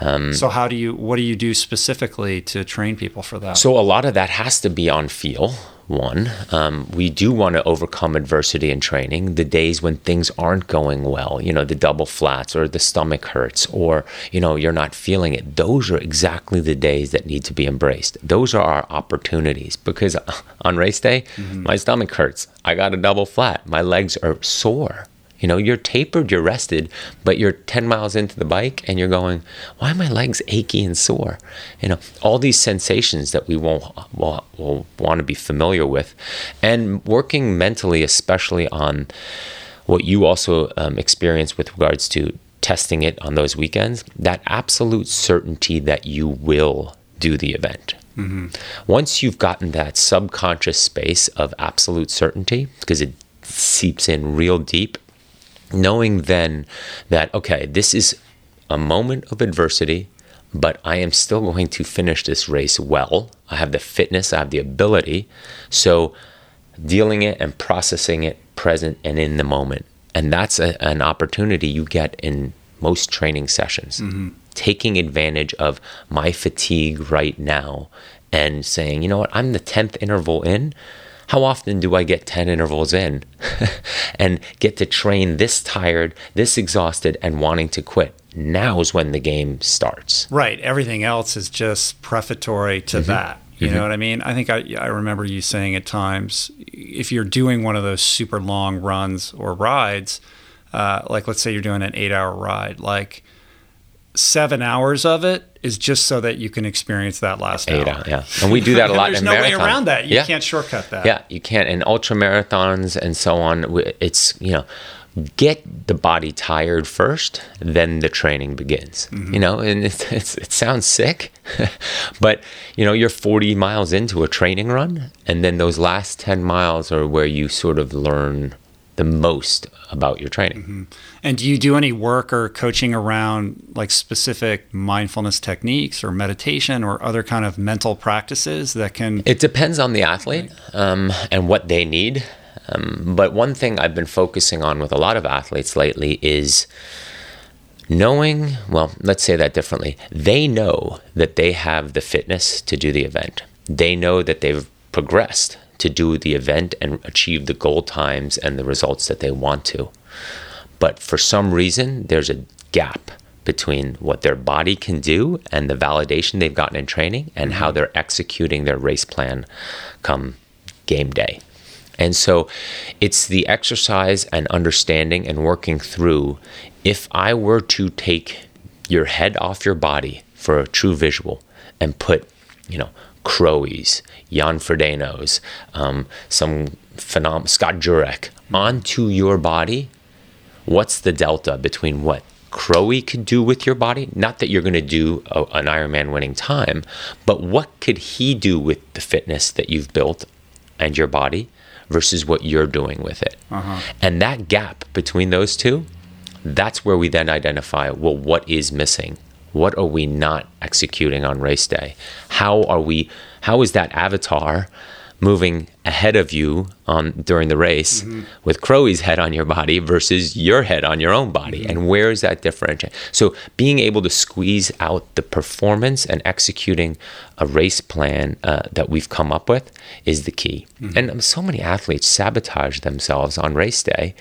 Um, So how do you what do you do specifically to train people for that? So a lot of that has to be on feel. One, um, we do want to overcome adversity in training. The days when things aren't going well, you know, the double flats or the stomach hurts, or you know, you're not feeling it. Those are exactly the days that need to be embraced. Those are our opportunities because on race day, my stomach hurts. I got a double flat. My legs are sore. You know, you're tapered, you're rested, but you're 10 miles into the bike and you're going, why are my legs achy and sore? You know, all these sensations that we won't will, will want to be familiar with. And working mentally, especially on what you also um, experience with regards to testing it on those weekends, that absolute certainty that you will do the event. Once you've gotten that subconscious space of absolute certainty, because it seeps in real deep, knowing then that, okay, this is a moment of adversity, but I am still going to finish this race well. I have the fitness, I have the ability. So, dealing it and processing it present and in the moment. And that's a, an opportunity you get in most training sessions. Mm-hmm. Taking advantage of my fatigue right now and saying, you know what, I'm the 10th interval in. How often do I get 10 intervals in and get to train this tired, this exhausted, and wanting to quit? Now's when the game starts. Right. Everything else is just prefatory to Mm-hmm. that. You know what I mean? I think I, I remember you saying at times if you're doing one of those super long runs or rides, uh, like let's say you're doing an eight hour ride, like seven hours of it is just so that you can experience that last Eight hour. yeah. And we do that a lot There's no marathon. way around that. You yeah. can't shortcut that. Yeah, you can't. In ultra marathons and so on, it's, you know, get the body tired first, then the training begins. Mm-hmm. You know, and it's, it's, it sounds sick, but, you know, you're 40 miles into a training run, and then those last 10 miles are where you sort of learn the most about your training. Mm-hmm. And do you do any work or coaching around like specific mindfulness techniques or meditation or other kind of mental practices that can It depends on the athlete um, and what they need. Um, but one thing I've been focusing on with a lot of athletes lately is knowing, well, let's say that differently. They know that they have the fitness to do the event, they know that they've progressed to do the event and achieve the goal times and the results that they want to. But for some reason, there's a gap between what their body can do and the validation they've gotten in training and how mm-hmm. they're executing their race plan come game day. And so it's the exercise and understanding and working through. If I were to take your head off your body for a true visual and put, you know, Crowies, Jan Frodeno's, um, some phenom- Scott Jurek onto your body, what's the delta between what Crowie could do with your body? Not that you're going to do a, an Ironman winning time, but what could he do with the fitness that you've built and your body versus what you're doing with it? Uh-huh. And that gap between those two, that's where we then identify well, what is missing? What are we not executing on race day? How are we? How is that avatar moving ahead of you on during the race mm-hmm. with Crowie's head on your body versus your head on your own body? Mm-hmm. And where is that differentiate? So being able to squeeze out the performance and executing a race plan uh, that we've come up with is the key. Mm-hmm. And um, so many athletes sabotage themselves on race day,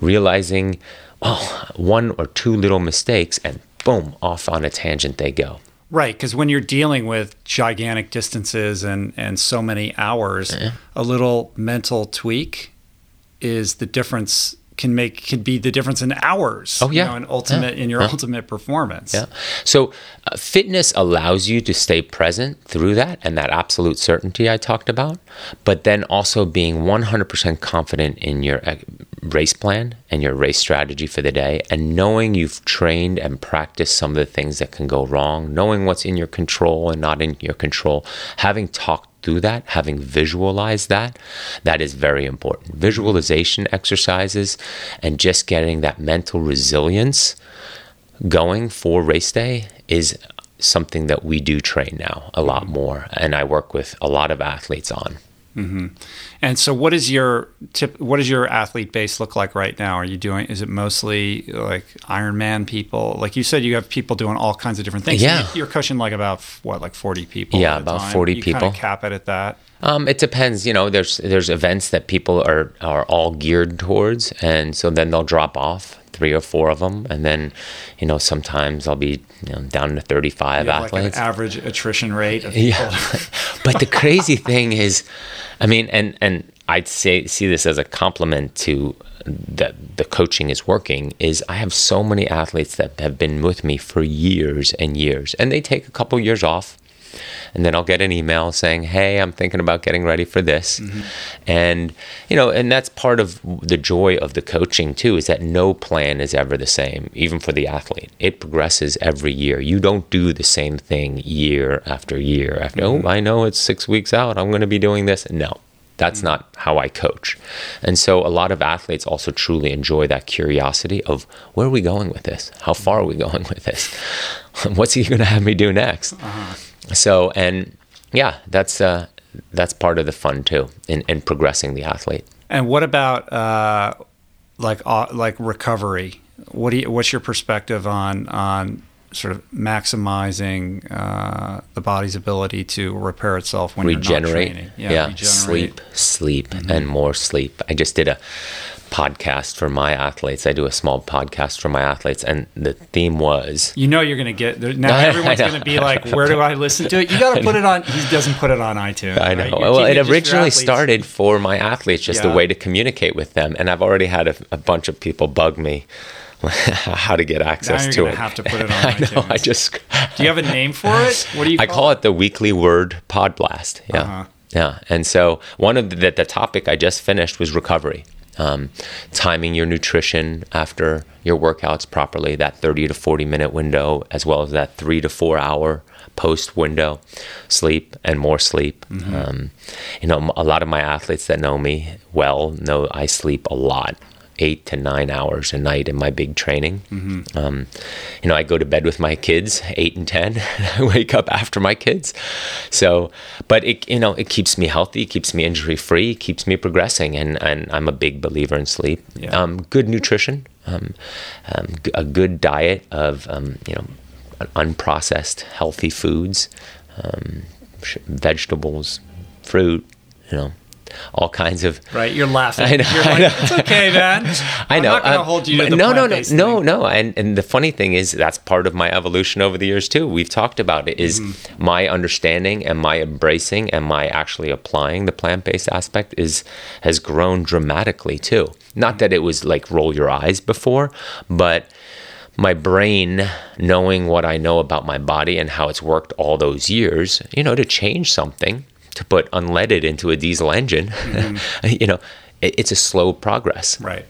realizing, oh, one or two little mistakes and boom, off on a tangent they go. Right, because when you're dealing with gigantic distances and and so many hours, a little mental tweak is the difference can make can be the difference in hours. Oh yeah, you know, in ultimate yeah. in your yeah. ultimate performance. Yeah. So uh, fitness allows you to stay present through that and that absolute certainty I talked about, but then also being 100% confident in your uh, race plan and your race strategy for the day, and knowing you've trained and practiced some of the things that can go wrong, knowing what's in your control and not in your control, having talked through that, having visualized that, that is very important. Visualization exercises and just getting that mental resilience going for race day is something that we do train now a lot more. And I work with a lot of athletes on. Mm-hmm. And so, what is your tip? What does your athlete base look like right now? Are you doing? Is it mostly like Ironman people? Like you said, you have people doing all kinds of different things. Yeah, you're coaching like about what, like forty people. Yeah, about time. forty you people. cap it at that. Um, it depends. You know, there's there's events that people are are all geared towards, and so then they'll drop off three or four of them, and then you know sometimes I'll be you know, down to 35 athletes. Like an average attrition rate. yeah, but the crazy thing is, I mean, and and I'd say see this as a compliment to that the coaching is working is I have so many athletes that have been with me for years and years, and they take a couple years off and then I'll get an email saying, "Hey, I'm thinking about getting ready for this," mm-hmm. and you know, and that's part of the joy of the coaching too is that no plan is ever the same, even for the athlete. It progresses every year. You don't do the same thing year after year after. Mm-hmm. Oh, I know it's six weeks out. I'm going to be doing this. No, that's mm-hmm. not how I coach. And so a lot of athletes also truly enjoy that curiosity of where are we going with this? How far are we going with this? What's he going to have me do next? Uh-huh. So, and yeah, that's uh, that's part of the fun too in, in progressing the athlete. And what about uh, like uh, like recovery? What do you, what's your perspective on on sort of maximizing uh, the body's ability to repair itself when regenerate? You're not training? Yeah, yeah. Regenerate. sleep, sleep, mm-hmm. and more sleep. I just did a podcast for my athletes. I do a small podcast for my athletes, and the theme was. You know, you're going to get now. Everyone's going to be like, "Where do I listen to it?" You got to put it on. He doesn't put it on iTunes. I know. Right? Well, it originally started for my athletes, just yeah. a way to communicate with them, and I've already had a, a bunch of people bug me how to get access to it. Have to put it on. I know. I just. Do you have a name for it? What do you? I call it? it the Weekly Word Pod Blast. Yeah. Uh-huh. Yeah, and so one of the, the topic I just finished was recovery, um, timing your nutrition after your workouts properly, that 30 to 40 minute window, as well as that three to four hour post window, sleep and more sleep. Mm-hmm. Um, you know, a lot of my athletes that know me well know I sleep a lot eight to nine hours a night in my big training. Mm-hmm. Um, you know, I go to bed with my kids eight and ten. I wake up after my kids. So, but it you know it keeps me healthy, keeps me injury free, keeps me progressing, and and I'm a big believer in sleep. Yeah. Um, good nutrition, um, um a good diet of um, you know unprocessed healthy foods, um, vegetables, fruit. You know all kinds of right. You're laughing. I know, You're I like, know. it's okay, man. I know. I'm not going to hold you to the no, no, no, plant-based no, no. And and the funny thing is, that's part of my evolution over the years too. We've talked about it. Is Mm-hmm. my understanding and my embracing and my actually applying the plant based aspect is has grown dramatically too. Not that it was like roll your eyes before, but my brain knowing what I know about my body and how it's worked all those years, you know, to change something, to put unleaded into a diesel engine, you know, it, it's a slow progress Right.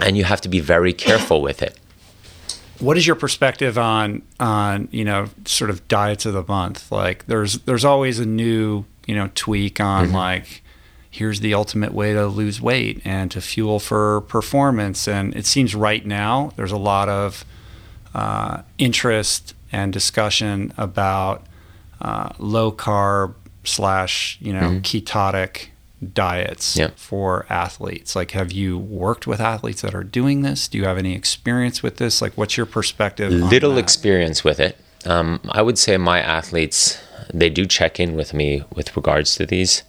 and you have to be very careful with it. what is your perspective on on you know sort of diets of the month like there's there's always a new you know tweak on Mm-hmm. like here's the ultimate way to lose weight and to fuel for performance and it seems right now there's a lot of uh, interest and discussion about uh, low carb slash you know ketotic diets Mm-hmm. Yeah. for athletes like have you worked with athletes that are doing this do you have any experience with this like what's your perspective Little experience with it. Um, I would say my athletes, they do check in with me with regards to these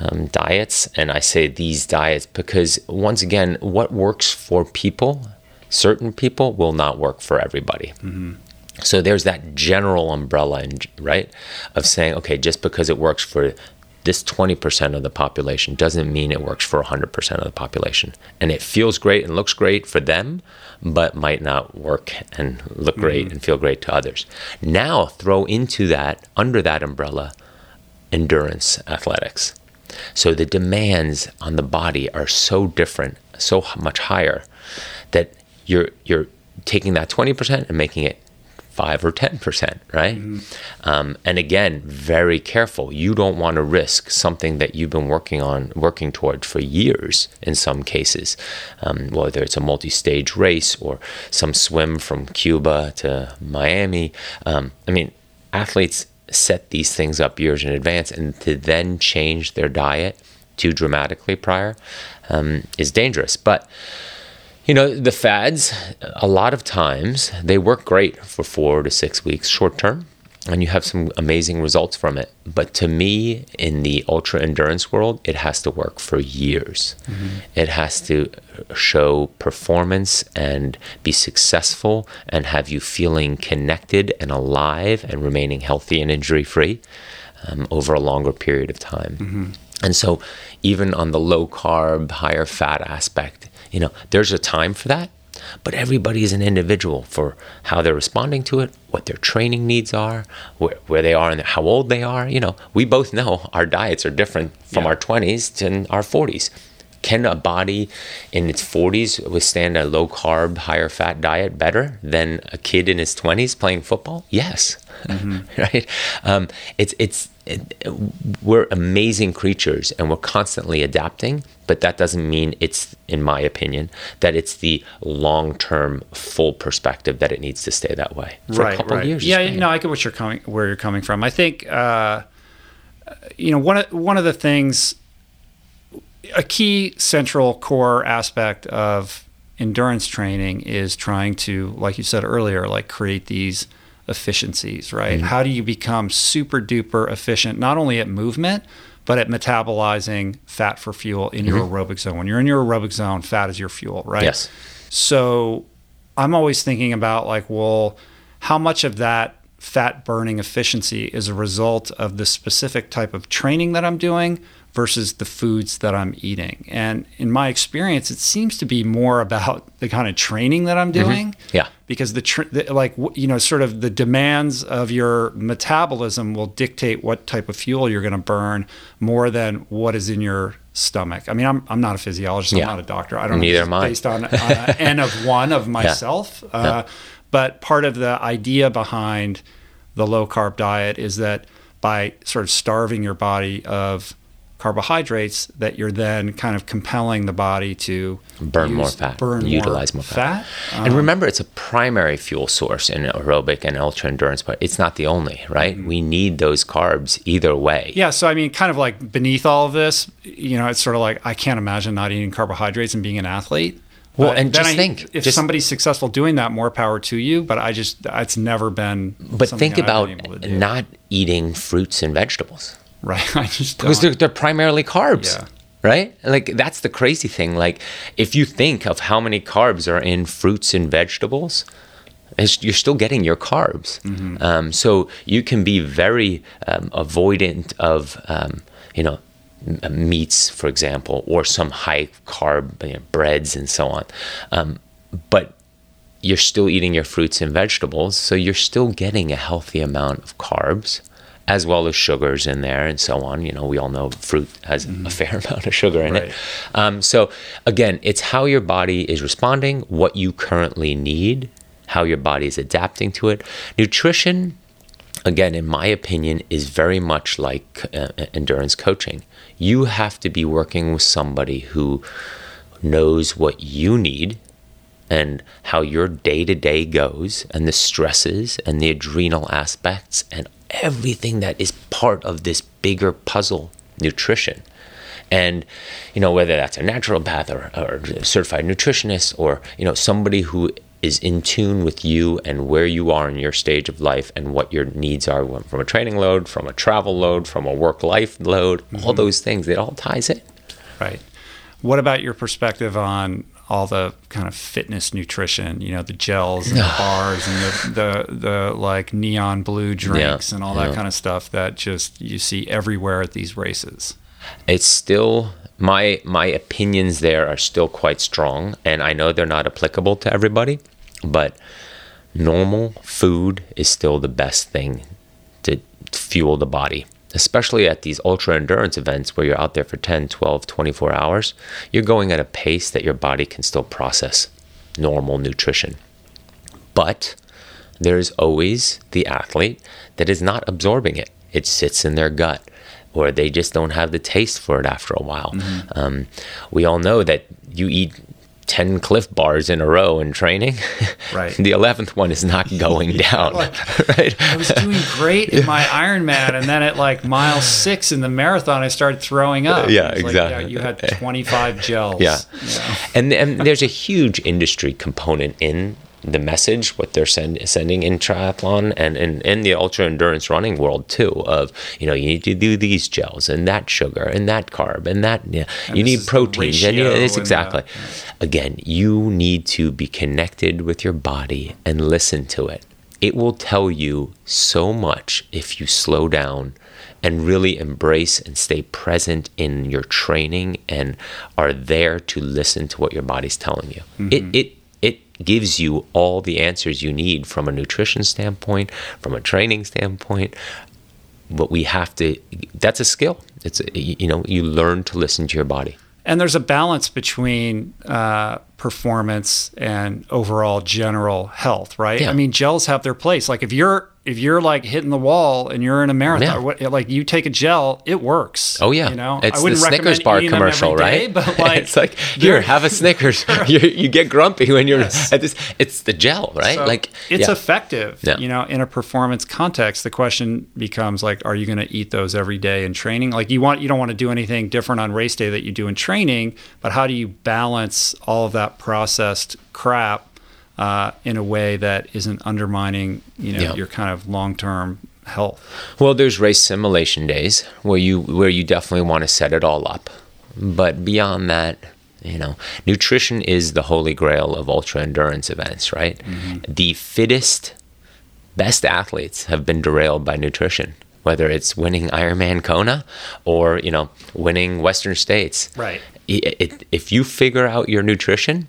um, diets. And I say these diets because, once again, what works for people, certain people, will not work for everybody. So there's that general umbrella, in- right, of saying, okay, just because it works for this 20% of the population doesn't mean it works for 100% of the population. And it feels great and looks great for them, but might not work and look great mm-hmm. and feel great to others. Now throw into that, under that umbrella, endurance athletics. So the demands on the body are so different, so much higher that you're you're taking that 20% and making it 5 or 10%, right? Um, and again, very careful. You don't want to risk something that you've been working on, working toward for years in some cases, um, whether it's a multi stage race or some swim from Cuba to Miami. Um, I mean, athletes set these things up years in advance and to then change their diet too dramatically prior um, is dangerous. But you know, the fads, a lot of times they work great for four to six weeks short term, and you have some amazing results from it. But to me, in the ultra endurance world, it has to work for years. It has to show performance and be successful and have you feeling connected and alive and remaining healthy and injury free um, over a longer period of time. And so, even on the low carb, higher fat aspect, you know, there's a time for that, but everybody is an individual for how they're responding to it, what their training needs are, where, where they are, and how old they are. You know, we both know our diets are different from Yeah. our 20s to our 40s. Can a body in its 40s withstand a low carb, higher fat diet better than a kid in his 20s playing football? Yes. right? Um, it's it's it, we're amazing creatures and we're constantly adapting, but that doesn't mean it's, in my opinion, that it's the long term full perspective that it needs to stay that way for a couple of years. Yeah, is fine. no, I get what you're coming where you're coming from. I think uh, you know one of one of the things, a key central core aspect of endurance training is trying to, like you said earlier, like create these efficiencies. Right? Mm-hmm. How do you become super duper efficient, not only at movement but at metabolizing fat for fuel in your aerobic zone. When you're in your aerobic zone, fat is your fuel, right? Mm-hmm. Yes. So I'm always thinking about like, well, how much of that fat burning efficiency is a result of the specific type of training that I'm doing versus the foods that I'm eating. And in my experience, it seems to be more about the kind of training that I'm doing. Yeah. Because the, tr- the like you know sort of the demands of your metabolism will dictate what type of fuel you're going to burn more than what is in your stomach. I mean, I'm I'm not a physiologist. Yeah. I'm not a doctor. I don't know. Neither It's am I. Based on, on N of one of myself. Uh, but part of the idea behind the low carb diet is that by sort of starving your body of carbohydrates, that you're then kind of compelling the body to burn use- more fat, burn utilize more fat. and uh-huh. remember, it's a primary fuel source in aerobic and ultra endurance, but it's not the only, right? Mm-hmm. We need those carbs either way. Yeah, so I mean, kind of like beneath all of this, you know, it's sort of like I can't imagine not eating carbohydrates and being an athlete. Well, But and just I- think, if just- somebody's successful doing that, more power to you. But I just, it's never been. But think about been able to do. not eating fruits and vegetables right. I just because they're, they're primarily carbs. Yeah. right? Like that's the crazy thing. Like if you think of how many carbs are in fruits and vegetables, you're still getting your carbs. Mm-hmm. Um, so you can be very um, avoidant of, um, you know, meats, for example, or some high carb you know, breads and so on. Um, but you're still eating your fruits and vegetables, so you're still getting a healthy amount of carbs as well as sugars in there and so on. You know, we all know fruit has mm-hmm. a fair amount of sugar in right. it. Um, so, again, it's how your body is responding, what you currently need, how your body is adapting to it. Nutrition, again, in my opinion, is very much like uh, endurance coaching. You have to be working with somebody who knows what you need and how your day to day goes, and the stresses and the adrenal aspects, and everything that is part of this bigger puzzle nutrition. And, you know, whether that's a naturopath or, or a certified nutritionist or, you know, somebody who is in tune with you and where you are in your stage of life and what your needs are from a training load, from a travel load, from a work life load, mm-hmm. all those things, it all ties in. Right. What about your perspective on all the kind of fitness nutrition, you know, the gels and the bars and the, the, the like neon blue drinks yeah, and all that yeah. kind of stuff that just you see everywhere at these races. It's still my my opinions there are still quite strong and I know they're not applicable to everybody, but normal food is still the best thing to fuel the body especially at these ultra endurance events where you're out there for 10, 12, 24 hours, you're going at a pace that your body can still process normal nutrition. But there's always the athlete that is not absorbing it, it sits in their gut. Or they just don't have the taste for it after a while. Mm-hmm. Um, we all know that you eat 10 Clif bars in a row in training. Right. the 11th one is not going down. like, right. I was doing great in my Ironman, and then at like mile six in the marathon, I started throwing up. Yeah, exactly. Like, yeah, you had 25 gels. Yeah. And, and there's a huge industry component in the message, what they're send, sending in triathlon and in, in the ultra endurance running world too. Of you know, you need to do these gels and that sugar and that carb and that. Yeah, and you need proteins and yeah, it's exactly. Again, you need to be connected with your body and listen to it. It will tell you so much if you slow down and really embrace and stay present in your training and are there to listen to what your body's telling you. Mm-hmm. It it gives you all the answers you need from a nutrition standpoint, from a training standpoint. But we have to, that's a skill. It's, a, you know, you learn to listen to your body. And there's a balance between uh, performance and overall general health, right? Yeah. I mean, gels have their place. Like if you're if you're like hitting the wall and you're in a marathon, yeah. like you take a gel, it works. Oh yeah, you know, it's I wouldn't the Snickers bar commercial, day, right? But like, it's like here, have a Snickers. you get grumpy when you're yes. at this. It's the gel, right? So like it's yeah. effective. Yeah. You know, in a performance context, the question becomes like, are you going to eat those every day in training? Like you want, you don't want to do anything different on race day that you do in training, but how do you balance all of that processed crap? Uh, in a way that isn't undermining you know yeah. your kind of long term health. Well, there's race simulation days where you where you definitely want to set it all up, but beyond that. You know, nutrition is the holy grail of ultra endurance events, right? Mm-hmm. The fittest, best athletes have been derailed by nutrition whether it's winning Ironman Kona or you know winning Western States. Right. It, it, if you figure out your nutrition,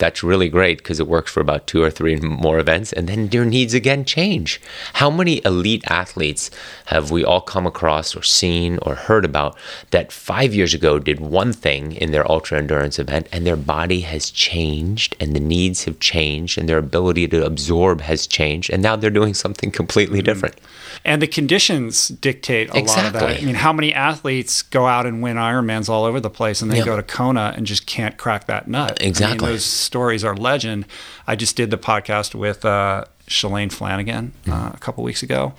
that's really great because it works for about two or three more events and then your needs again change how many elite athletes have we all come across or seen or heard about that five years ago did one thing in their ultra endurance event and their body has changed and the needs have changed and their ability to absorb has changed and now they're doing something completely mm-hmm. different and the conditions dictate a exactly. lot of that. I mean, how many athletes go out and win Ironmans all over the place, and they go to Kona and just can't crack that nut? Exactly. I mean, those stories are legend. I just did the podcast with uh, Shalane Flanagan uh, mm-hmm. a couple weeks ago.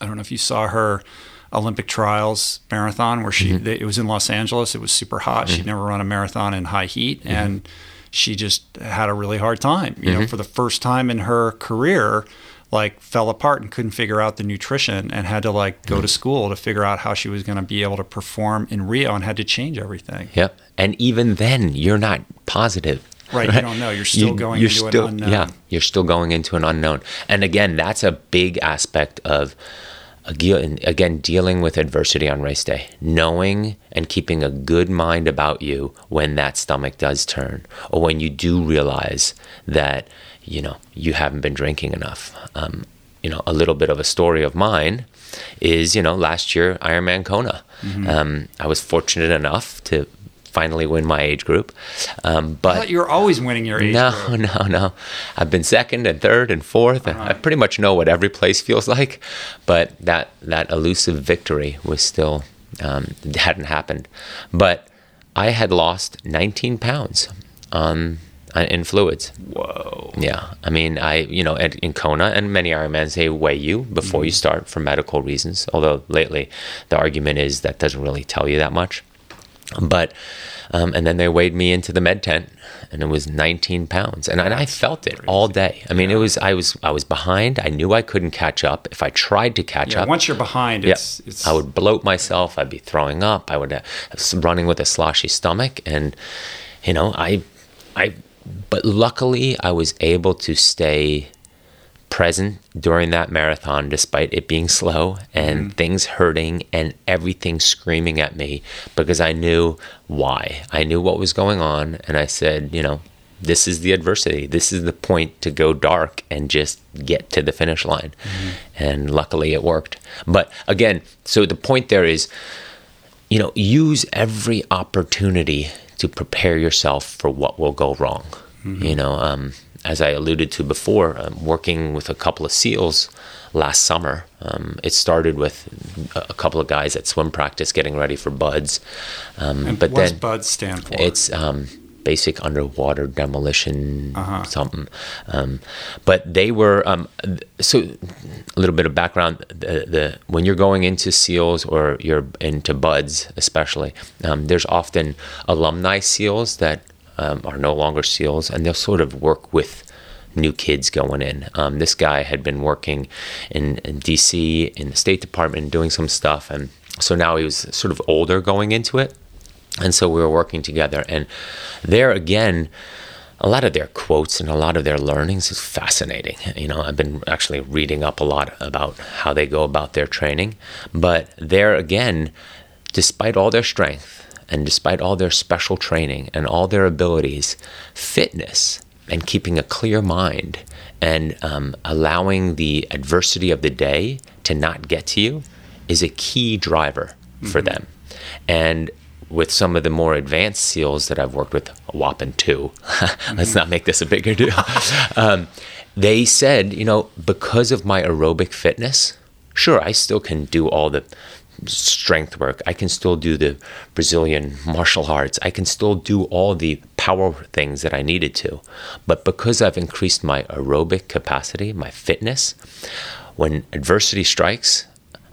I don't know if you saw her Olympic trials marathon where she mm-hmm. it was in Los Angeles. It was super hot. Mm-hmm. She'd never run a marathon in high heat, mm-hmm. and she just had a really hard time. You know, mm-hmm. for the first time in her career like fell apart and couldn't figure out the nutrition and had to like go to school to figure out how she was going to be able to perform in Rio and had to change everything. Yep. And even then, you're not positive. Right, you don't know. You're still You- going you're into still- an unknown. Yeah, you're still going into an unknown. And again, that's a big aspect of uh, again, again dealing with adversity on race day, knowing and keeping a good mind about you when that stomach does turn, or when you do realize that you know you haven't been drinking enough. Um, you know, a little bit of a story of mine is you know last year Ironman Kona. Mm-hmm. Um, I was fortunate enough to finally win my age group, um, but you were always winning your age no, group. no, no. No. I've been second and third and 4th and I pretty much know what every place feels like. But that that elusive victory was still um, hadn't happened. But I had lost 19 pounds um, in fluids. Whoa. Yeah, I mean, I you know at, in Kona and many Ironmans they weigh you before you start for medical reasons. Although lately the argument is that doesn't really tell you that much. But um, and then they weighed me into the med tent, and it was 19 pounds, and, and I felt it all day. I mean, it was I was I was behind. I knew I couldn't catch up. If I tried to catch Yeah, up, once you're behind, yeah, it's, it's I would bloat myself. I'd be throwing up. I would uh, running with a sloshy stomach, and you know, I, I, but luckily I was able to stay present during that marathon, despite it being slow and mm-hmm. things hurting and everything screaming at me, because I knew why. I knew what was going on, and I said, you know. This is the adversity. This is the point to go dark and just get to the finish line. Mm-hmm. And luckily it worked. But again, so the point there is you know, use every opportunity to prepare yourself for what will go wrong. You know, um, as I alluded to before, um, working with a couple of SEALs last summer, um, it started with a couple of guys at swim practice getting ready for BUD/S. Um, but then BUD stand for? it's um, basic underwater demolition Uh-huh. something. Um, but they were um, so a little bit of background. The, the when you're going into SEALs or you're into BUD/S, especially, um, there's often alumni SEALs that um, are no longer SEALs, and they'll sort of work with new kids going in. Um, this guy had been working in, in DC in the State Department doing some stuff, and so now he was sort of older going into it. And so we were working together. And there again, a lot of their quotes and a lot of their learnings is fascinating. You know, I've been actually reading up a lot about how they go about their training. But there again, despite all their strength and despite all their special training and all their abilities, fitness and keeping a clear mind and um, allowing the adversity of the day to not get to you is a key driver for them. And with some of the more advanced SEALs that I've worked with, a whopping two, let's not make this a bigger deal. um, they said, you know, because of my aerobic fitness, sure, I still can do all the strength work. I can still do the Brazilian martial arts. I can still do all the power things that I needed to. But because I've increased my aerobic capacity, my fitness, when adversity strikes,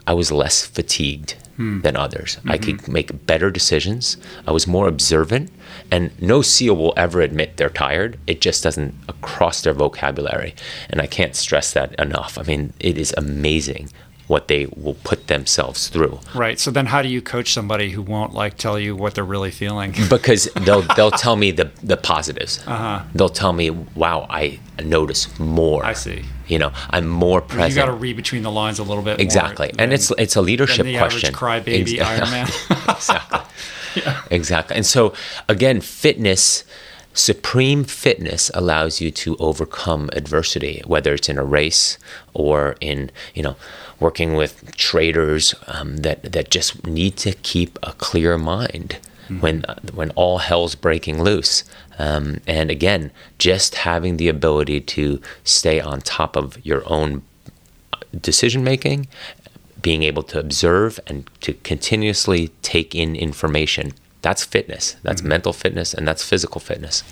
I was less fatigued Hmm. than others. I could mm-hmm. make better decisions. I was more observant. And no SEAL will ever admit they're tired. It just doesn't cross their vocabulary. And I can't stress that enough. I mean, it is amazing what they will put themselves through right. So then, how do you coach somebody who won't like tell you what they're really feeling? because they'll they'll tell me the the positives. Uh-huh. They'll tell me, "Wow, I notice more." I see. You know, I'm more present. You got to read between the lines a little bit. more exactly, and it's it's a than leadership the question. average crybaby Ex- Ironman. exactly. Exactly. And so again, fitness, supreme fitness allows you to overcome adversity, whether it's in a race or in, you know, working with traders um, that that just need to keep a clear mind when when all hell's breaking loose. Um, and again, just having the ability to stay on top of your own decision making, being able to observe and to continuously take in information. That's fitness. That's mental fitness and that's physical fitness.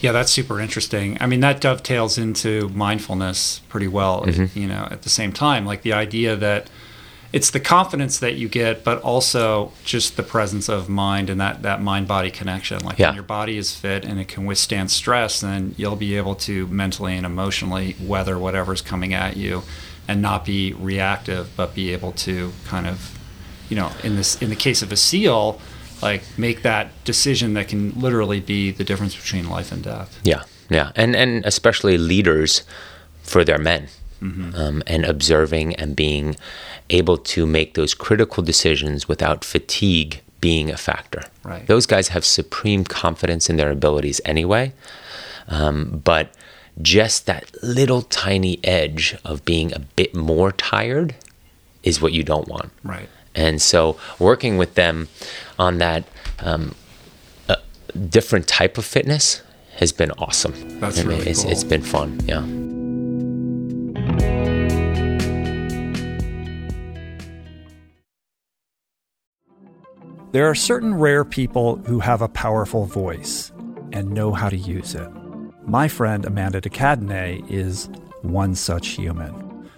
Yeah, that's super interesting. I mean, that dovetails into mindfulness pretty well, Mm-hmm. you know, at the same time. Like the idea that it's the confidence that you get, but also just the presence of mind and that, that mind body connection. Like Yeah. when your body is fit and it can withstand stress, then you'll be able to mentally and emotionally weather whatever's coming at you and not be reactive, but be able to kind of, you know, in this in the case of a seal, like make that decision that can literally be the difference between life and death. Yeah, yeah, and and especially leaders for their men, um, and observing and being able to make those critical decisions without fatigue being a factor. Right. Those guys have supreme confidence in their abilities anyway, um, but just that little tiny edge of being a bit more tired is what you don't want. Right. And so working with them on that um, uh, different type of fitness has been awesome. That's I mean, really it's, cool. it's been fun. Yeah. There are certain rare people who have a powerful voice and know how to use it. My friend Amanda de Cadenet is one such human.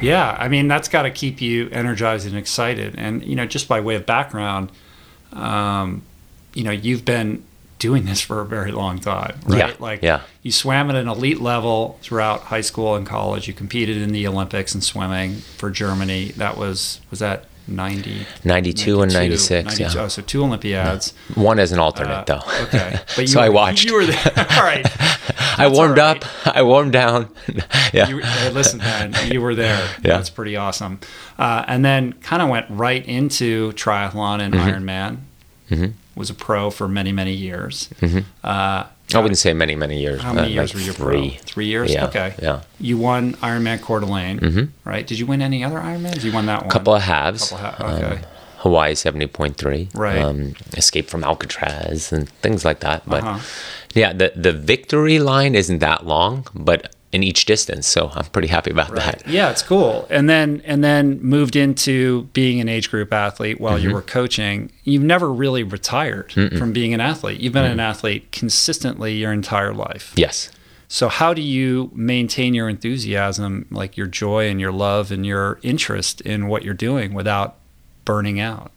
Yeah, I mean that's got to keep you energized and excited. And you know, just by way of background, um, you know, you've been doing this for a very long time, right? Yeah, Like, yeah. you swam at an elite level throughout high school and college. You competed in the Olympics in swimming for Germany. That was was that 90, 92 and 96, yeah. Oh, so two Olympiads. One as an alternate, Uh, though. Okay, but so you I watched. You were there. All right. I warmed right. up. I warmed down. yeah. You, hey, listen, man, you were there. Yeah. That's pretty awesome. Uh, and then kind of went right into triathlon and Mm-hmm. Ironman. Was a pro for many, many years. Mm-hmm. Uh, I wouldn't say many, many years. how many uh, years like were you a three. pro? Three years. Yeah, Okay. yeah. You won Ironman Coeur d'Alene, right? Did you win any other Ironmans? You won that one. couple of halves. Couple ha- okay. um, Hawaii 70.3. Right. Um, escape from Alcatraz and things like that. But Uh-huh. yeah, the, the victory line isn't that long, but in each distance. So I'm pretty happy about that. Yeah, it's cool. And then and then moved into being an age group athlete while Mm-hmm. you were coaching. You've never really retired from being an athlete. You've been an athlete consistently your entire life. Yes. So how do you maintain your enthusiasm, like your joy and your love and your interest in what you're doing without burning out?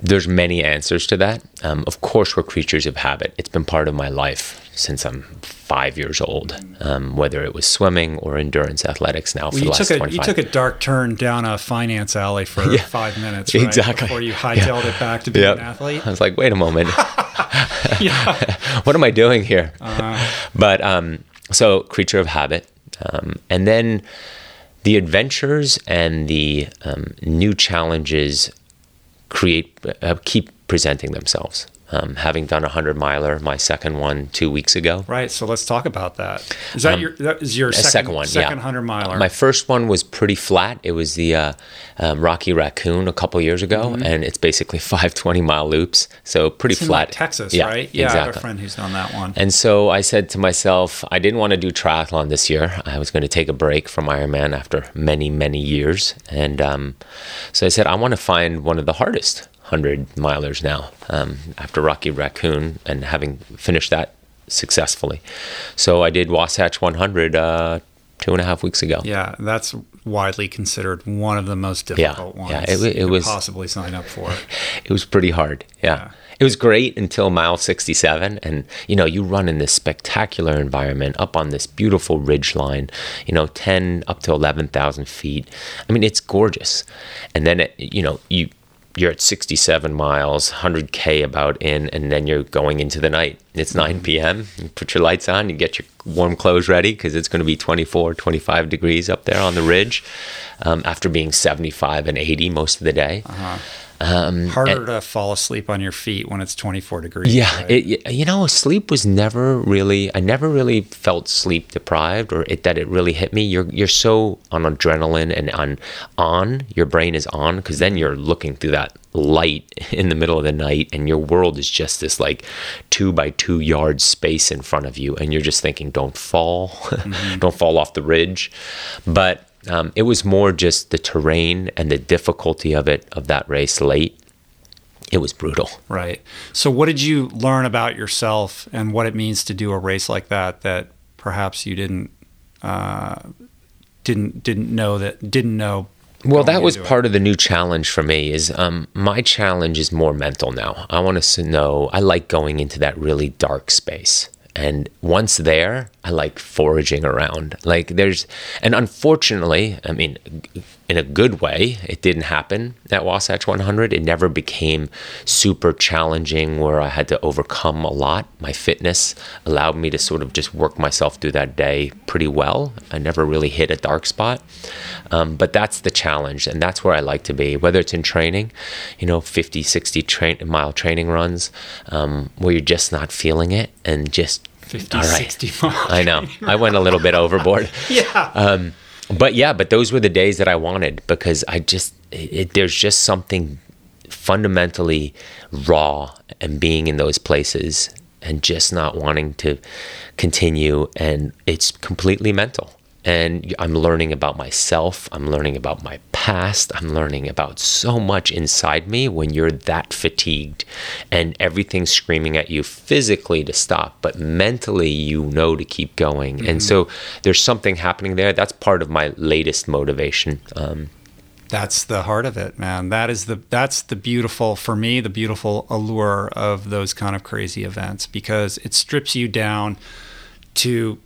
There's many answers to that. Um, of course, we're creatures of habit. It's been part of my life since I'm five years old, um, whether it was swimming or endurance athletics now for Well, you took a 25 you took a dark turn down a finance alley for Yeah. five minutes, right? Exactly. Before you hightailed it back to being Yep. an athlete. I was like, wait a moment. what am I doing here? Uh-huh. But um, so creature of habit, um, and then the adventures and the um, new challenges create, uh, keep presenting themselves. Um, having done a hundred miler, my second one two weeks ago. Right. So let's talk about that. Is that um, your that is your second, second, one? Second yeah. hundred miler. My first one was pretty flat. It was the uh, um, Rocky Raccoon a couple years ago, mm-hmm. and it's basically five 20 mile loops. So pretty flat. Like Texas, yeah, right? Yeah, exactly. I have a friend who's done that one. And so I said to myself, I didn't want to do triathlon this year. I was going to take a break from Ironman after many many years, and um, so I said I want to find one of the hardest 100 milers now um, after Rocky Raccoon and having finished that successfully. So I did Wasatch 100 uh, two and a half weeks ago. Yeah, that's widely considered one of the most difficult yeah, ones. Yeah, it, it was possibly sign up for. it was pretty hard. Yeah. yeah. It was great until mile 67. And, you know, you run in this spectacular environment up on this beautiful ridge line, you know, 10 up to 11,000 feet. I mean, it's gorgeous. And then, it, you know, you, you're at 67 miles, 100K about in, and then you're going into the night. It's 9 p.m. You put your lights on, you get your warm clothes ready because it's going to be 24, 25 degrees up there on the ridge um, after being 75 and 80 most of the day. Uh-huh. Um, Harder and, to fall asleep on your feet when it's 24 degrees. Yeah, right? it, you know, sleep was never really. I never really felt sleep deprived, or it, that it really hit me. You're you're so on adrenaline and on on. Your brain is on because then you're looking through that light in the middle of the night, and your world is just this like two by two yard space in front of you, and you're just thinking, "Don't fall, mm-hmm. don't fall off the ridge," but um, it was more just the terrain and the difficulty of it, of that race late. It was brutal. Right. So, what did you learn about yourself and what it means to do a race like that that perhaps you didn't uh, didn't didn't know that didn't know well that was part it. of the new challenge for me is um, my challenge is more mental now i want to know i like going into that really dark space and once there, I like foraging around. Like there's, and unfortunately, I mean, in a good way, it didn't happen at Wasatch 100. It never became super challenging where I had to overcome a lot. My fitness allowed me to sort of just work myself through that day pretty well. I never really hit a dark spot. Um, but that's the challenge, and that's where I like to be, whether it's in training, you know, 50, 60 tra- mile training runs um, where you're just not feeling it and just 50, All right. 60 miles. I know. I went a little bit overboard. yeah. Um, but yeah, but those were the days that I wanted because I just, it, there's just something fundamentally raw and being in those places and just not wanting to continue. And it's completely mental and I'm learning about myself. I'm learning about my past. I'm learning about so much inside me when you're that fatigued and everything's screaming at you physically to stop, but mentally you know to keep going. Mm-hmm. And so there's something happening there. That's part of my latest motivation. Um, that's the heart of it, man. That is the that's the beautiful for me, the beautiful allure of those kind of crazy events because it strips you down to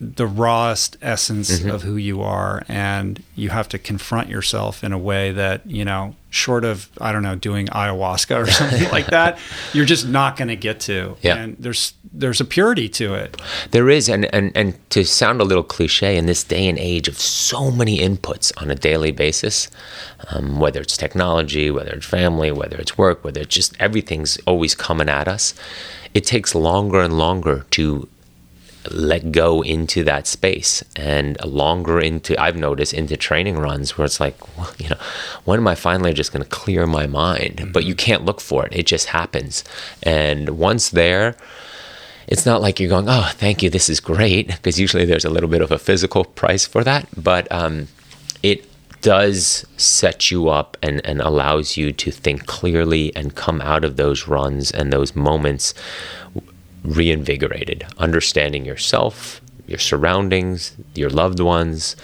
the rawest essence mm-hmm. of who you are and you have to confront yourself in a way that you know short of i don't know doing ayahuasca or something like that you're just not going to get to yeah. and there's there's a purity to it there is and, and and to sound a little cliche in this day and age of so many inputs on a daily basis um, whether it's technology whether it's family whether it's work whether it's just everything's always coming at us it takes longer and longer to let go into that space and longer into i've noticed into training runs where it's like well, you know when am i finally just going to clear my mind? Mm-hmm. but you can't look for it. It just happens. And once there it's not like you're going oh thank you this is great because usually there's a little bit of a physical price for that. But um, it does set you up and, and allows you to think clearly and come out of those runs and those moments reinvigorated, understanding yourself, your surroundings, your loved ones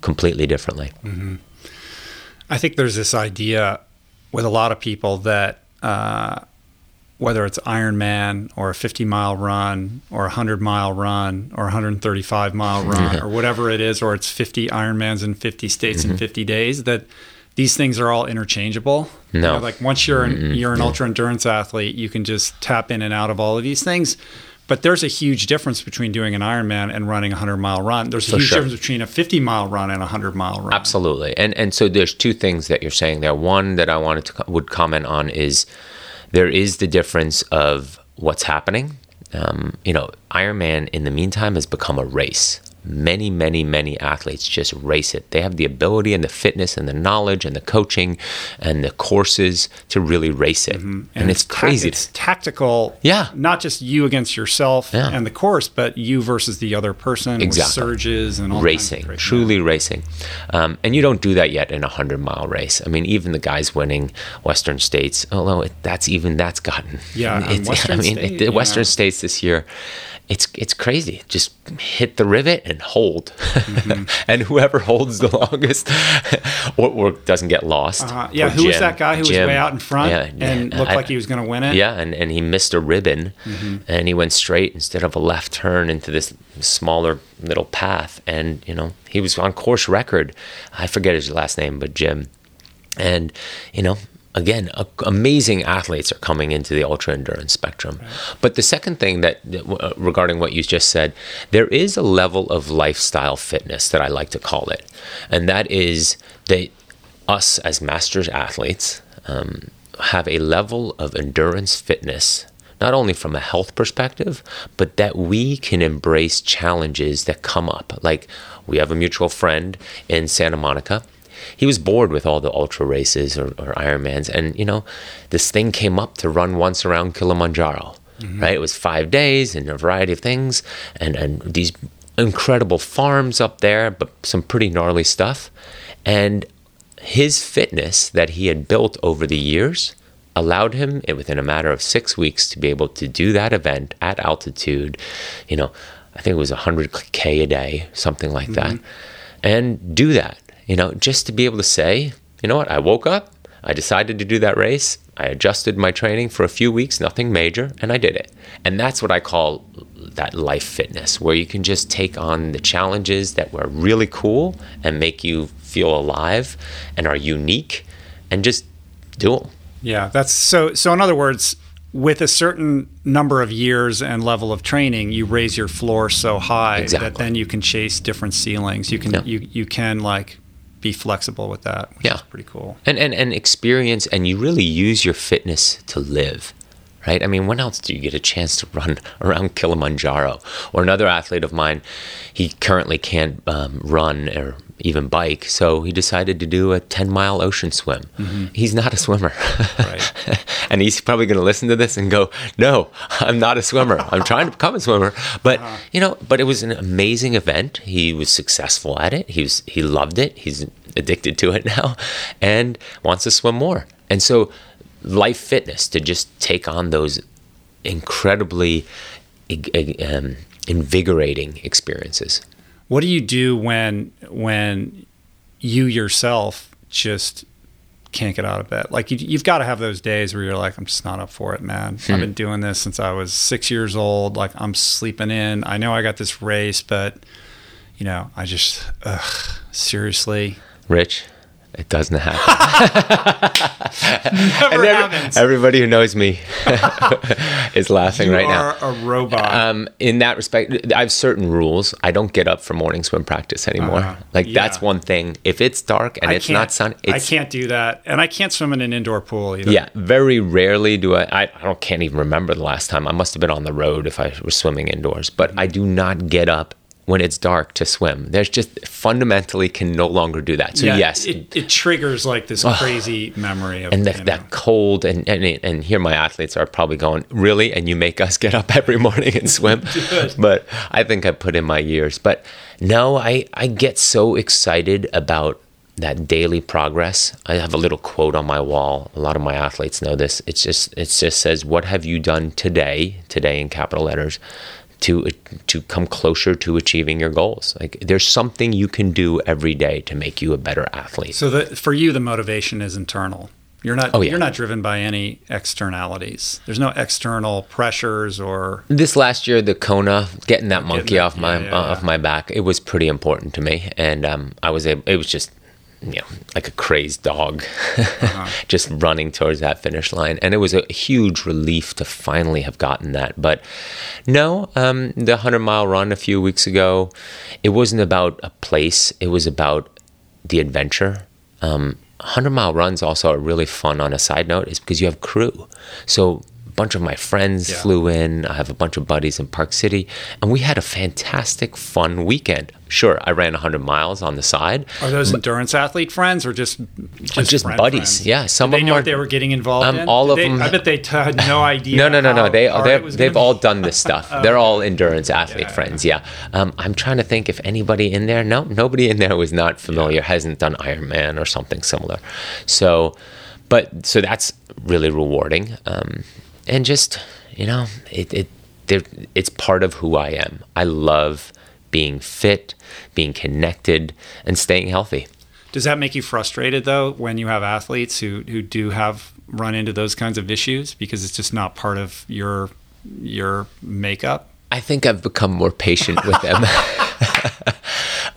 completely differently. Mm-hmm. I think there's this idea with a lot of people that uh, whether it's Ironman or a 50 mile run or a 100 mile run or 135 mile run or whatever it is, or it's 50 Ironmans in 50 states mm-hmm. in 50 days, that these things are all interchangeable. No, you know, like once you're an, mm-hmm. you're an ultra endurance athlete, you can just tap in and out of all of these things. but there's a huge difference between doing an Ironman and running a 100 mile run. There's a For huge sure. difference between a 50 mile run and a 100 mile run. Absolutely, and and so there's two things that you're saying there. One that I wanted to would comment on is there is the difference of what's happening. Um, you know, Ironman in the meantime has become a race. Many, many, many athletes just race it. They have the ability and the fitness and the knowledge and the coaching and the courses to really race it, and, it's, ta- crazy. it's tactical. Yeah. Not just you against yourself Yeah. and the course, but you versus the other person Exactly. with surges and all racing, kinds of crazy- truly racing. Um, and you don't do that yet in a hundred mile race. I mean, even the guys winning Western States, although it, that's even that's gotten. Yeah, and it's, Western I mean, State, it, Western know. States this year. It's it's crazy. Just hit the rivet and hold, Mm-hmm. and whoever holds the longest or, or doesn't get lost. Uh, yeah, who was that guy who Jim. was way out in front Yeah, and looked I- like he was going to win it? yeah, and, and he missed a ribbon and he went straight instead of a left turn into this smaller little path. And, you know, he was on course record. I forget his last name, but Jim. And, you know, again, a, amazing athletes are coming into the ultra endurance spectrum. But the second thing that, that uh, regarding what you just said, there is a level of lifestyle fitness that I like to call it. And that is that us as masters athletes um, have a level of endurance fitness not only from a health perspective, but that we can embrace challenges that come up. Like we have a mutual friend in Santa Monica. He was bored with all the ultra races or, or Ironmans, and you know, this thing came up to run once around Kilimanjaro. Mm-hmm. Right, it was five days and a variety of things, and and these incredible farms up there, but some pretty gnarly stuff. And his fitness that he had built over the years allowed him within a matter of six weeks to be able to do that event at altitude you know i think it was 100k a day something like that mm-hmm. and do that you know just to be able to say you know what i woke up i decided to do that race i adjusted my training for a few weeks nothing major and i did it and that's what i call that life fitness where you can just take on the challenges that were really cool and make you feel alive and are unique and just do them Yeah, that's so. So, in other words, with a certain number of years and level of training, you raise your floor so high Exactly. that then you can chase different ceilings. You can Yeah. you you can like be flexible with that, which Yeah. is pretty cool. and, and and experience and you really use your fitness to live right i mean when else do you get a chance to run around kilimanjaro or another athlete of mine he currently can't um, run or even bike. So he decided to do a 10 mile ocean swim. He's not a swimmer. Right. and he's probably going to listen to this and go no i'm not a swimmer. I'm trying to become a swimmer. But you know but it was an amazing event. He was successful at it. He was he loved it. He's addicted to it now and wants to swim more. And so life fitness to just take on those incredibly um, invigorating experiences What do you do when when you yourself just can't get out of bed? Like you, you've got to have those days where you're like, I'm just not up for it, man. I've hmm. been doing this since I was six years old. Like I'm sleeping in. I know I got this race, but you know, I just ugh, seriously. rich it doesn't happen Never every- happens. everybody who knows me is laughing you right now You are a robot. um, in that respect, I have certain rules. I don't get up for morning swim practice anymore. Uh-huh. Like Yeah. that's one thing. If it's dark and I it's not sun, I can't do that, and I can't swim in an indoor pool either. yeah. Very rarely do I. I, I don't can't even remember the last time. I must have been on the road if I was swimming indoors. But I do not get up when it's dark to swim. There's just fundamentally can no longer do that. So Yeah, yes, it, it triggers like this crazy memory of and know, that cold and, and and here my athletes are probably going really? And you make us get up every morning and swim? But i think i put in my years. But no i i get so excited about that daily progress. I have a little quote on my wall. A lot of my athletes know this. It's just it just says what have you done today? Today in capital letters to to come closer to achieving your goals like there's something you can do every day to make you a better athlete So that for you, the motivation is internal. You're not. Oh, yeah. You're not driven by any externalities. There's no external pressures or. this last year the kona getting that monkey that- off my yeah, yeah, off my back it was pretty important to me and um, i was able it was just you know, like a crazed dog, uh-huh. just running towards that finish line. And it was a huge relief to finally have gotten that. But no, um, the 100 mile run a few weeks ago, it wasn't about a place, it was about the adventure. Um, 100 mile runs also are really fun on a side note is because you have crew. So bunch of my friends yeah. flew in. I have a bunch of buddies in Park City, and we had a fantastic, fun weekend. Sure, I ran 100 miles on the side. Are those endurance athlete friends or just just, just buddies? Friends? Yeah, some Did of they them know are, what they were getting involved um, in. All Did of they, them. I bet they t- had no idea. no, no, no, no. They they've, they've all done this stuff. oh, They're all endurance athlete yeah, friends. Yeah. Um, I'm trying to think if anybody in there. No, nobody in there was not familiar. Yeah. Hasn't done Ironman or something similar. So, but so that's really rewarding. Um, and just you know, it, it it's part of who I am. I love being fit, being connected, and staying healthy. Does that make you frustrated though when you have athletes who who do have run into those kinds of issues because it's just not part of your your makeup? I think I've become more patient with them.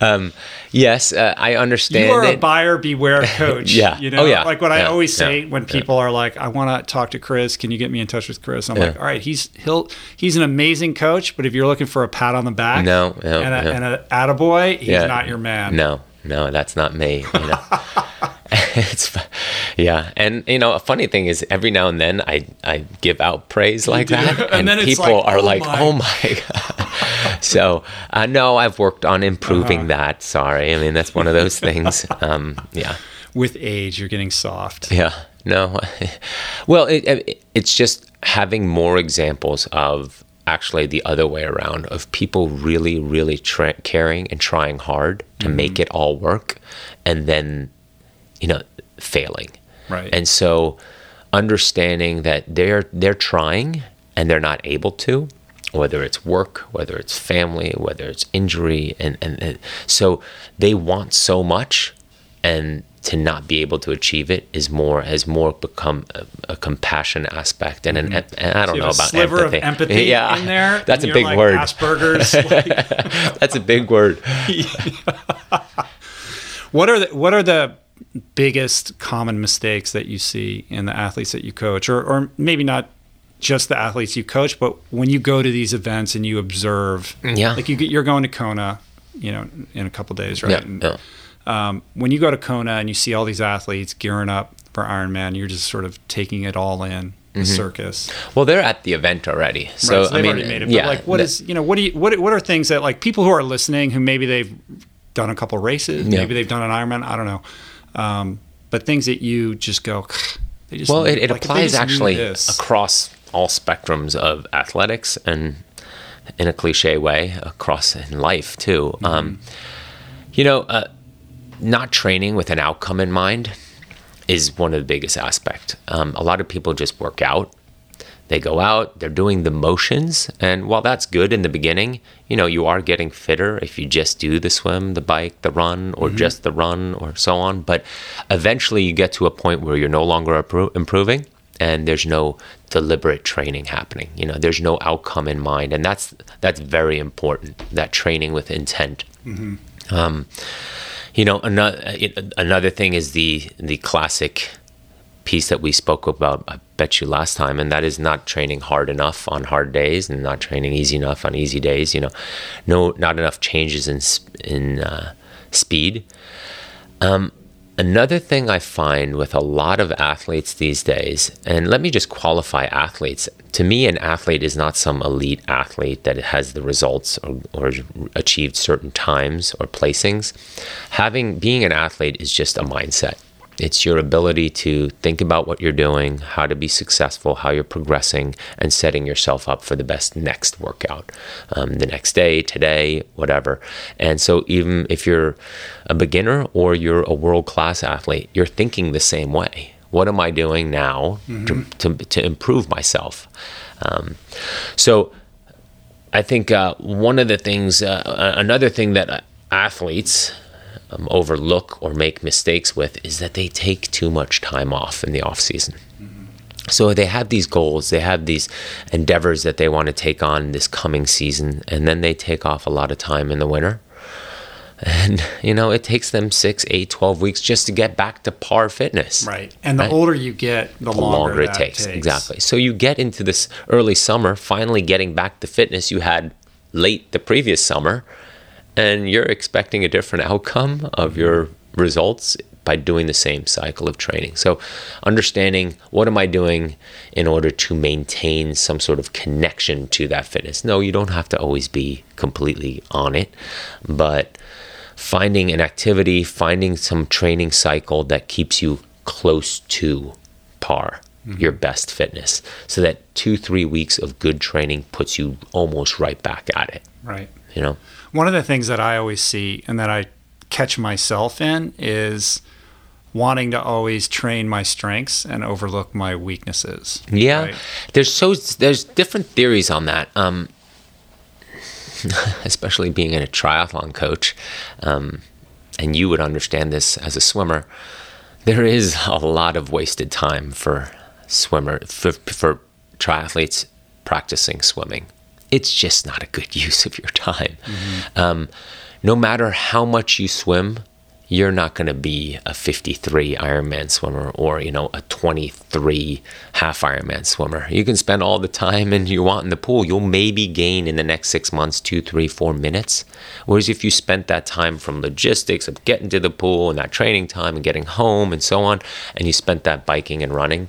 um, yes, uh, I understand. You are a buyer beware coach. yeah. You know, oh, yeah. like what I always say yeah. when people are like, "I want to talk to Chris. Can you get me in touch with Chris?" I'm like, "All right, he's he'll he's an amazing coach, but if you're looking for a pat on the back, no, no and a, no. and a attaboy, he's not your man. No, no, that's not me. You know. it's yeah and you know a funny thing is every now and then i i give out praise like that and, and people like, are oh like my. oh my god so uh, no i've worked on improving uh-huh. that sorry i mean that's one of those things um, yeah with age you're getting soft yeah no well it, it, it's just having more examples of actually the other way around of people really really tra- caring and trying hard to mm-hmm. make it all work and then you know failing right and so understanding that they're they're trying and they're not able to whether it's work whether it's family whether it's injury and and, and so they want so much and to not be able to achieve it is more has more become a, a compassion aspect and an mm-hmm. and I don't so know about sliver empathy. of empathy yeah, in there. That's a big like word. Asperger's. Like. that's a big word. what are the what are the biggest common mistakes that you see in the athletes that you coach, or or maybe not just the athletes you coach, but when you go to these events and you observe, yeah, like you get, you're going to Kona, you know, in a couple days, right? Yeah, and, yeah. Um, when you go to Kona and you see all these athletes gearing up for Ironman, you're just sort of taking it all in. The mm-hmm. circus. Well, they're at the event already, so, right, so I mean, it. yeah. But like, what is you know, what do you what what are things that like people who are listening who maybe they've done a couple races, yeah. maybe they've done an Ironman, I don't know, um, but things that you just go, they just well, it, it like, applies actually across all spectrums of athletics and in a cliche way across in life too. Mm-hmm. Um, you know, uh, not training with an outcome in mind is one of the biggest aspects. Um, a lot of people just work out. They go out, they're doing the motions, and while that's good in the beginning, you know, you are getting fitter if you just do the swim, the bike, the run, or mm-hmm. just the run, or so on. But eventually you get to a point where you're no longer appro- improving and there's no deliberate training happening. You know, there's no outcome in mind, and that's that's very important. That training with intent. Mm-hmm. Um, you know, another another thing is the the classic piece that we spoke about. I bet you last time, and that is not training hard enough on hard days, and not training easy enough on easy days. You know, no, not enough changes in in uh, speed. Um, Another thing I find with a lot of athletes these days, and let me just qualify athletes. To me, an athlete is not some elite athlete that has the results or, or achieved certain times or placings. Having being an athlete is just a mindset. It's your ability to think about what you're doing, how to be successful, how you're progressing, and setting yourself up for the best next workout, um, the next day, today, whatever. And so, even if you're a beginner or you're a world class athlete, you're thinking the same way. What am I doing now mm-hmm. to, to, to, improve myself? Um, so, I think uh, one of the things, uh, another thing that athletes, um, overlook or make mistakes with is that they take too much time off in the off season. Mm-hmm. So they have these goals, they have these endeavors that they want to take on this coming season, and then they take off a lot of time in the winter. And, you know, it takes them six, eight, 12 weeks just to get back to par fitness. Right. And the Right. older you get, the, The longer, longer it that takes. Exactly. So you get into this early summer, finally getting back to fitness you had late the previous summer, and you're expecting a different outcome of mm-hmm. your results by doing the same cycle of training. So understanding what am I doing in order to maintain some sort of connection to that fitness. No, you don't have to always be completely on it, but finding an activity, finding some training cycle that keeps you close to par, mm-hmm. your best fitness, so that two, three weeks of good training puts you almost right back at it. Right. You know, One of the things that I always see and that I catch myself in is wanting to always train my strengths and overlook my weaknesses. yeah. Right. There's so there's different theories on that. Um, especially being a triathlon coach, um, and you would understand this as a swimmer. There is a lot of wasted time for swimmer for, for triathletes practicing swimming. It's just not a good use of your time. Um, no matter how much you swim, you're not going to be a 53 Ironman swimmer or you know a 23 half Ironman swimmer. You can spend all the time and you want in the pool. You'll maybe gain in the next six months two, three, four minutes. Whereas if you spent that time from logistics of getting to the pool and that training time and getting home and so on, and you spent that biking and running,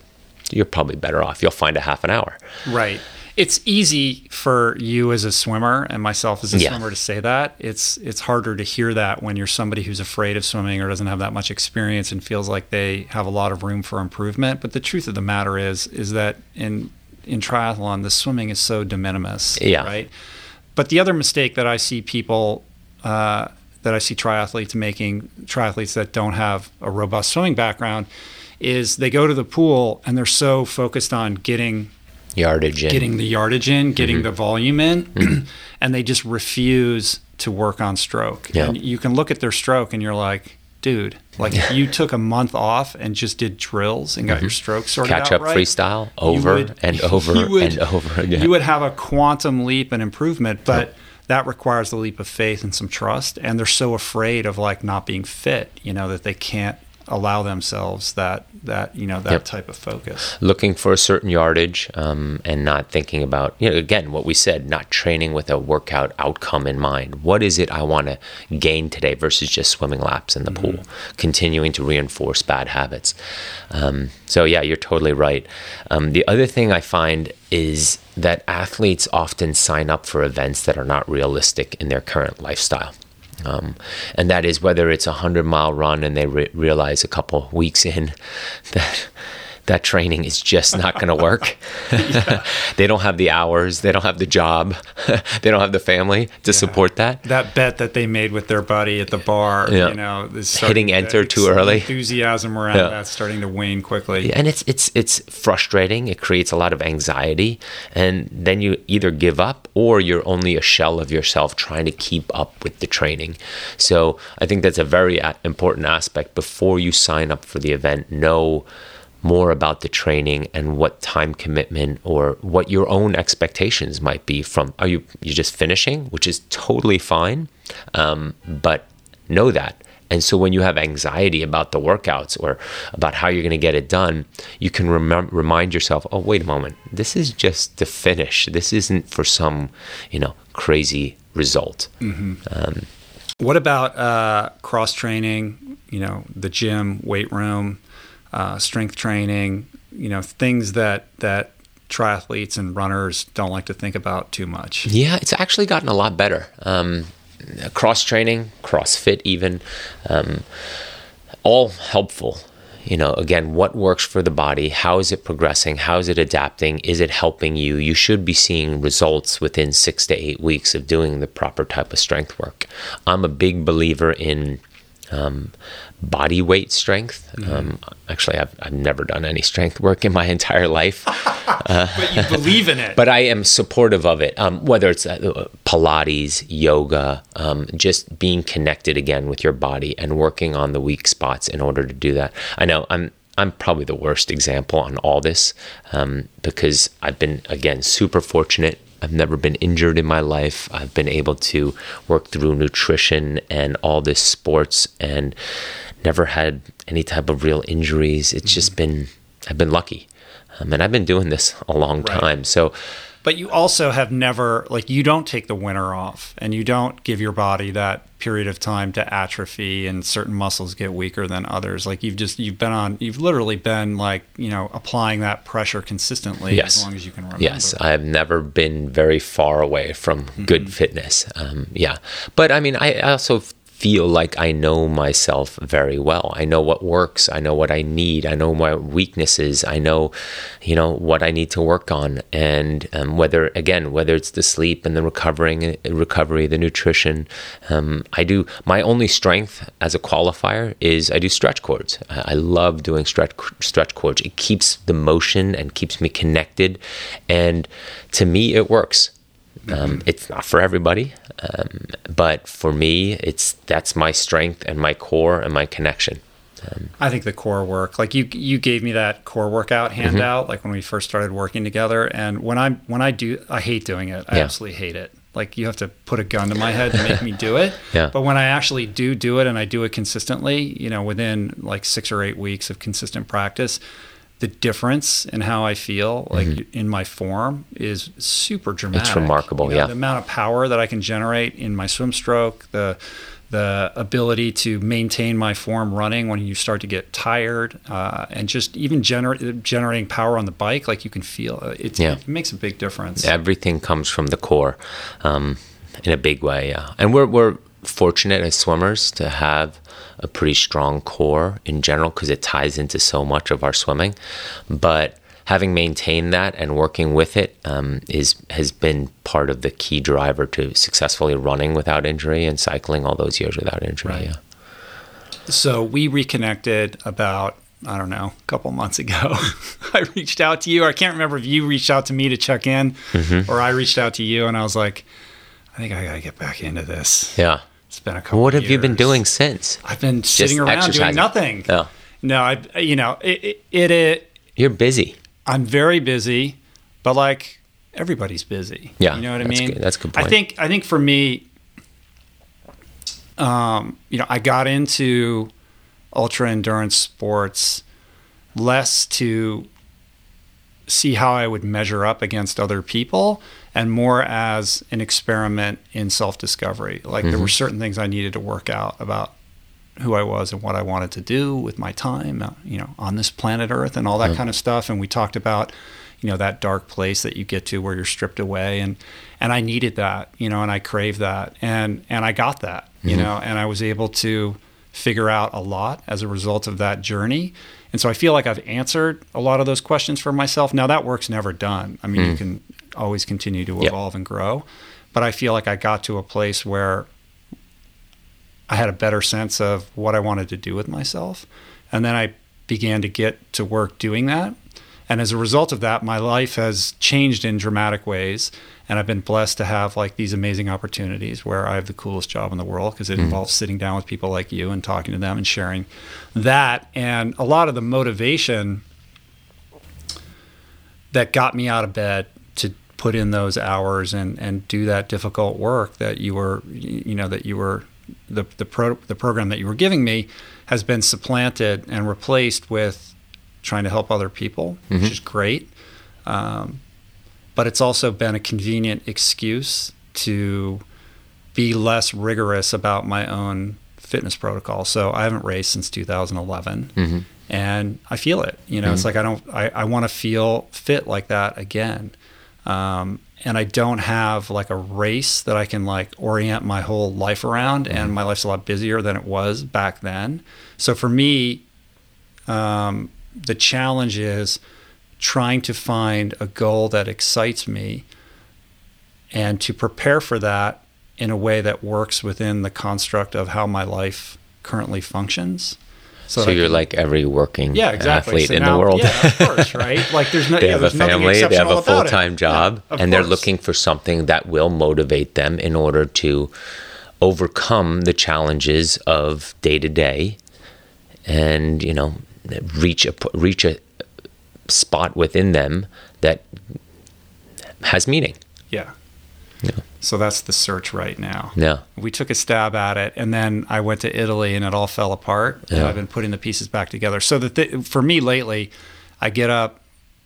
you're probably better off. You'll find a half an hour. Right. It's easy for you as a swimmer and myself as a Yeah. swimmer to say that. It's it's harder to hear that when you're somebody who's afraid of swimming or doesn't have that much experience and feels like they have a lot of room for improvement. But the truth of the matter is is that in in triathlon the swimming is so de minimis. Yeah. Right. But the other mistake that I see people uh, that I see triathletes making, triathletes that don't have a robust swimming background, is they go to the pool and they're so focused on getting Yardage and getting the yardage in, getting Mm-hmm. the volume in, and they just refuse to work on stroke. Yeah. And you can look at their stroke and you're like, dude, like if you took a month off and just did drills and got your stroke sorted Mm-hmm. catch out up right, freestyle over would- and over would- and over again. You would have a quantum leap and improvement, but that requires the leap of faith and some trust. And they're so afraid of like not being fit, you know, that they can't allow themselves that that you know that Yep. type of focus. looking for a certain yardage um, and not thinking about you know again what we said not training with a workout outcome in mind. What is it i want to gain today versus just swimming laps in the pool? Continuing to reinforce bad habits. Um, so yeah you're totally right. Um, the other thing i find is that athletes often sign up for events that are not realistic in their current lifestyle um, and that is whether it's a hundred mile run and they re- realize a couple weeks in that that training is just not going to work. they don't have the hours, they don't have the job, they don't have the family to support that. that bet that they made with their buddy at the bar, Yeah. you know, is Hitting enter too it's- early. Enthusiasm around Yeah. that's starting to wane quickly. and it's it's it's frustrating. It creates a lot of anxiety, and then you either give up or you're only a shell of yourself trying to keep up with the training. So I think that's a very important aspect before you sign up for the event. Know more about the training and what time commitment or what your own expectations might be from are you you just finishing which is totally fine um, but know that. And so when you have anxiety about the workouts or about how you're going to get it done you can remem- remind yourself oh wait a moment. This is just the finish. This isn't for some you know crazy result. Um, What about uh, cross training? You know, the gym, weight room, uh, strength training. You know, things that that triathletes and runners don't like to think about too much. Yeah, it's actually gotten a lot better. Um, cross training, CrossFit, even, um, all helpful. You know, again, what works for the body? How is it progressing? How is it adapting? Is it helping you? You should be seeing results within six to eight weeks of doing the proper type of strength work. I'm a big believer in um, body weight strength. Um, actually, I've, I've never done any strength work in my entire life. But you believe in it. but I am supportive of it. Um, whether it's uh, Pilates, yoga, um, just being connected again with your body and working on the weak spots in order to do that. I know I'm I'm probably the worst example on all this um, because I've been again super fortunate I've never been injured in my life. I've been able to work through nutrition and all this sports and never had any type of real injuries. It's just been, I've been lucky. Um, and I've been doing this a long Right. time. So, But you also have never like you don't take the winter off and you don't give your body that period of time to atrophy and certain muscles get weaker than others. Like you've just you've been on you've literally been like, you know, applying that pressure consistently Yes. as long as you can remember. Yes, I've never been very far away from good fitness. Um, yeah, but I mean, I also feel like I know myself very well. I know what works. I know what I need. I know my weaknesses. I know, you know, what I need to work on. And um, whether again, whether it's the sleep and the recovering, recovery, the nutrition, um, I do. My only strength as a qualifier is I do stretch cords. I, love doing stretch stretch cords. It keeps the motion and keeps me connected, and to me, it works. Um, it's not for everybody, um, but for me, it's that's my strength and my core and my connection. I think the core work, like you, you gave me that core workout Mm-hmm. handout, like when we first started working together. And when I'm, when I do, I hate doing it. I Yeah. absolutely hate it. Like you have to put a gun to my head to make me do it. Yeah. But when I actually do do it and I do it consistently, you know, within like six or eight weeks of consistent practice, the difference in how I feel, like in my form, is super dramatic. Mm-hmm. remarkable, You know, yeah. The amount of power that I can generate in my swim stroke, the the ability to maintain my form running when you start to get tired, uh, and just even gener- generating power on the bike, like you can feel it. Yeah. It makes a big difference. Everything comes from the core, um, in a big way. Yeah, and we're we're fortunate as swimmers to have a pretty strong core in general because it ties into so much of our swimming, but having maintained that and working with it um, is has been part of the key driver to successfully running without injury and cycling all those years without injury. Right. Yeah. So we reconnected about I don't know a couple months ago. I reached out to you. I can't remember if you reached out to me to check in, Mm-hmm. or I reached out to you, and I was like, I think I gotta get back into this. Yeah. It's been a couple. What have you been doing since? I've been sitting around doing nothing. Oh, No, I you know it it, it you're busy. I'm very busy, but like everybody's busy. Yeah, you know what I mean. good- that's a good I think I think for me, um, you know, I got into ultra endurance sports less to see how I would measure up against other people and more as an experiment in self discovery. Like there were mm-hmm. certain things I needed to work out about who I was and what I wanted to do with my time, uh, you know, on this planet Earth and all that kind of stuff. And we talked about, you know, that dark place that you get to where you're stripped away, and and I needed that, you know, and I craved that, and and I got that, you mm-hmm. know, and I was able to figure out a lot as a result of that journey. And so I feel like I've answered a lot of those questions for myself. Now that work's never done. I mean, you mm. can always continue to Yep. evolve and grow, but I feel like I got to a place where I had a better sense of what I wanted to do with myself. And then I began to get to work doing that. And as a result of that, my life has changed in dramatic ways. And I've been blessed to have like these amazing opportunities where I have the coolest job in the world because it mm-hmm. involves sitting down with people like you and talking to them and sharing that. And a lot of the motivation that got me out of bed put in those hours and, and do that difficult work that you were, you know, that you were, the, the, pro, the program that you were giving me has been supplanted and replaced with trying to help other people, which mm-hmm. is great. Um, but it's also been a convenient excuse to be less rigorous about my own fitness protocol. So I haven't raced since 2011 mm-hmm. and I feel it, you know, it's mm-hmm. like, I don't, I, I want to feel fit like that again. Um, and I don't have like a race that I can like orient my whole life around and my life's a lot busier than it was back then. So for me, um, the challenge is trying to find a goal that excites me and to prepare for that in a way that works within the construct of how my life currently functions. So, I you're can- like every working yeah, exactly. athlete So in now- the world. Yeah, of course, right? Like there's no, they yeah, have a family, they have a full time job, Yeah, and they're looking for something that will motivate them in order to overcome the challenges of day to day and, you know, reach a reach a spot within them that has meaning. Yeah. Yeah. So that's the search right now. Yeah. We took a stab at it, and then I went to Italy, and it all fell apart. And Yeah. I've been putting the pieces back together. So the th- for me lately, I get up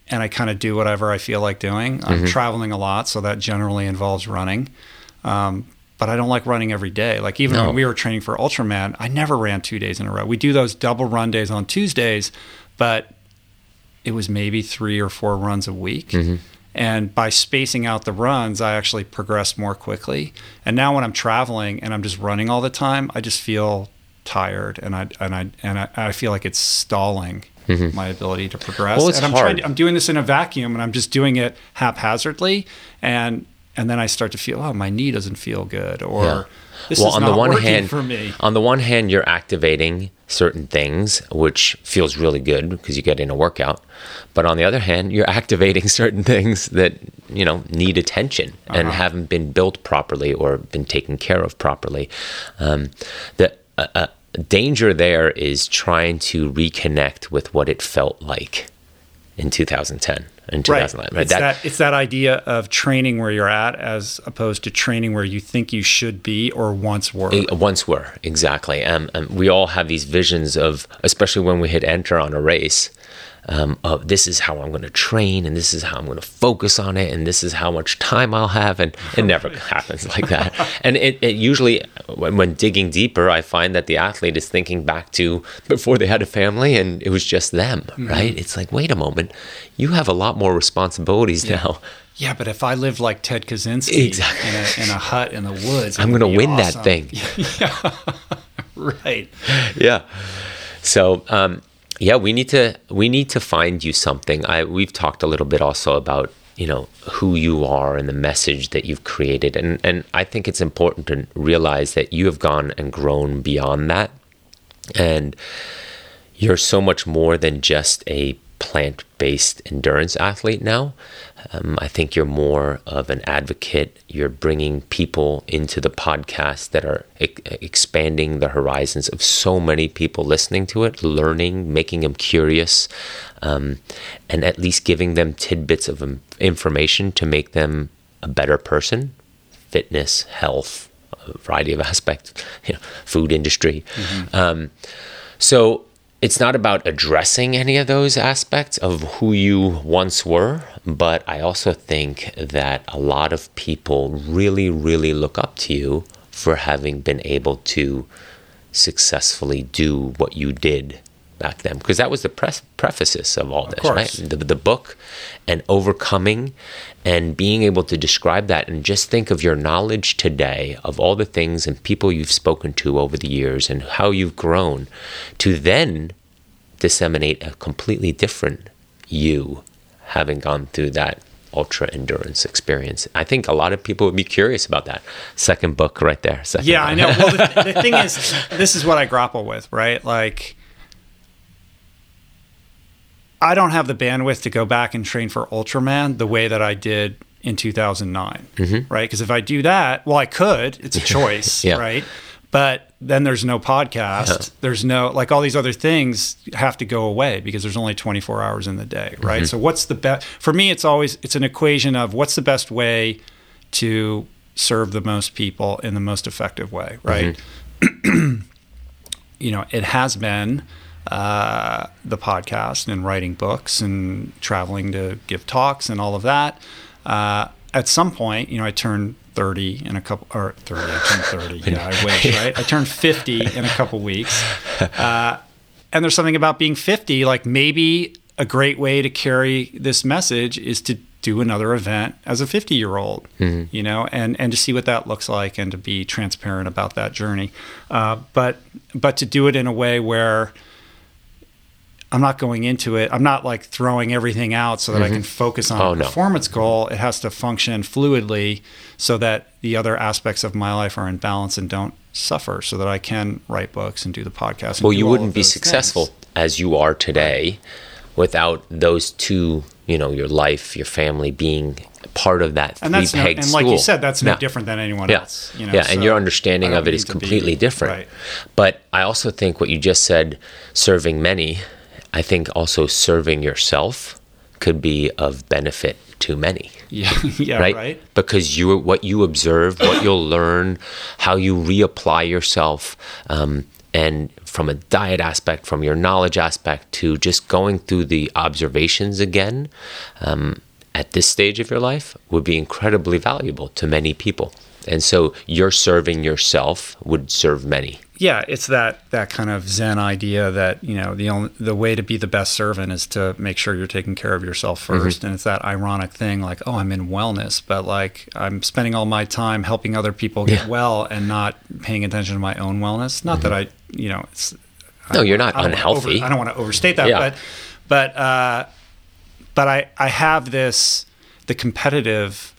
and I kind of do whatever I feel like doing. I'm traveling a lot, so that generally involves running. Um, but I don't like running every day. Like even No. when we were training for Ultraman, I never ran two days in a row. We do those double run days on Tuesdays, but it was maybe three or four runs a week. And by spacing out the runs, I actually progress more quickly. And now when I'm traveling and I'm just running all the time, I just feel tired and I and I and I, I feel like it's stalling mm-hmm. my ability to progress. Well, it's and I'm hard. to, I'm doing this in a vacuum and I'm just doing it haphazardly and and then I start to feel, oh, my knee doesn't feel good or Yeah. This well, on the one hand, for me. on the one hand, you're activating certain things, which feels really good because you get in a workout. But on the other hand, you're activating certain things that you know need attention and Uh-huh. haven't been built properly or been taken care of properly. Um, the uh, uh, danger there is trying to reconnect with what it felt like in 2010 and 2011. It's that, it's that idea of training where you're at as opposed to training where you think you should be or once were. Uh, Once were exactly. Um, um, we all have these visions of, especially when we hit enter on a race, um, of this is how I'm going to train, and this is how I'm going to focus on it, and this is how much time I'll have, and it never happens like that. And it, it usually, when, when digging deeper, I find that the athlete is thinking back to before they had a family, and it was just them, right? It's like, wait a moment, you have a lot more responsibilities now. yeah, but if I lived like Ted Kaczynski Exactly. in, a, in a hut in the woods, I'm going to win that awesome. thing. Right. yeah. So um, yeah, we need to we need to find you something. I we've talked a little bit also about you know who you are and the message that you've created, and and I think it's important to realize that you have gone and grown beyond that, and you're so much more than just a plant based endurance athlete now. Um, I think you're more of an advocate. You're bringing people into the podcast that are e- expanding the horizons of so many people listening to it, learning, making them curious, um, and at least giving them tidbits of um, information to make them a better person. Fitness, health, a variety of aspects, you know, food industry. Um, so it's not about addressing any of those aspects of who you once were, but I also think that a lot of people really, really look up to you for having been able to successfully do what you did back then. Because that was the pre- preface of all this, course. right? The, the book and overcoming and being able to describe that and just think of your knowledge today of all the things and people you've spoken to over the years and how you've grown to then disseminate a completely different you having gone through that ultra endurance experience. I think a lot of people would be curious about that. Second book right there. Second Yeah, I know. Well, the, the thing is, this is what I grapple with, right? Like, I don't have the bandwidth to go back and train for Ultraman the way that I did in 2009, Mm-hmm. right? Because if I do that, well, I could. It's a choice, Yeah. right? But then there's no podcast. There's no like all these other things have to go away because there's only 24 hours in the day, right? Mm-hmm. So what's the best? For me, it's always it's an equation of what's the best way to serve the most people in the most effective way, right? you know, it has been uh, the podcast and writing books and traveling to give talks and all of that. Uh, at some point, you know, I turned 30 in a couple, or 30, I turned 30. Yeah, I wish, right? I turned 50 in a couple weeks. Uh, and there's something about being 50, like maybe a great way to carry this message is to do another event as a 50 year old, you know, and, and to see what that looks like and to be transparent about that journey. Uh, but, but to do it in a way where, I'm not going into it. I'm not like throwing everything out so that I can mm-hmm. focus on Oh, a no. performance goal. It has to function fluidly so that the other aspects of my life are in balance and don't suffer so that I can write books and do the podcast. and Well, you wouldn't be successful things. as you are today without those two, you know, your life, your family being part of that And that's no, and like you said, that's no Yeah. different than anyone Yeah. else. You know, yeah, so and your understanding of it is to be- completely different. Right. But I also think what you just said, serving many, I think also serving yourself could be of benefit to many. Yeah, yeah, right? right. Because you what you observe, what you'll learn, how you reapply yourself, um, and from a diet aspect, from your knowledge aspect, to just going through the observations again um, at this stage of your life would be incredibly valuable to many people. And so your serving yourself would serve many. Yeah, it's that that kind of Zen idea that you know the only the way to be the best servant is to make sure you're taking care of yourself 1st Mm-hmm. and it's that ironic thing like oh I'm in wellness, but like I'm spending all my time helping other people get Yeah. well and not paying attention to my own wellness. Not that I you know it's No, you're not I unhealthy. over- I don't want to overstate that, Yeah. but but uh, but I I have this the competitive,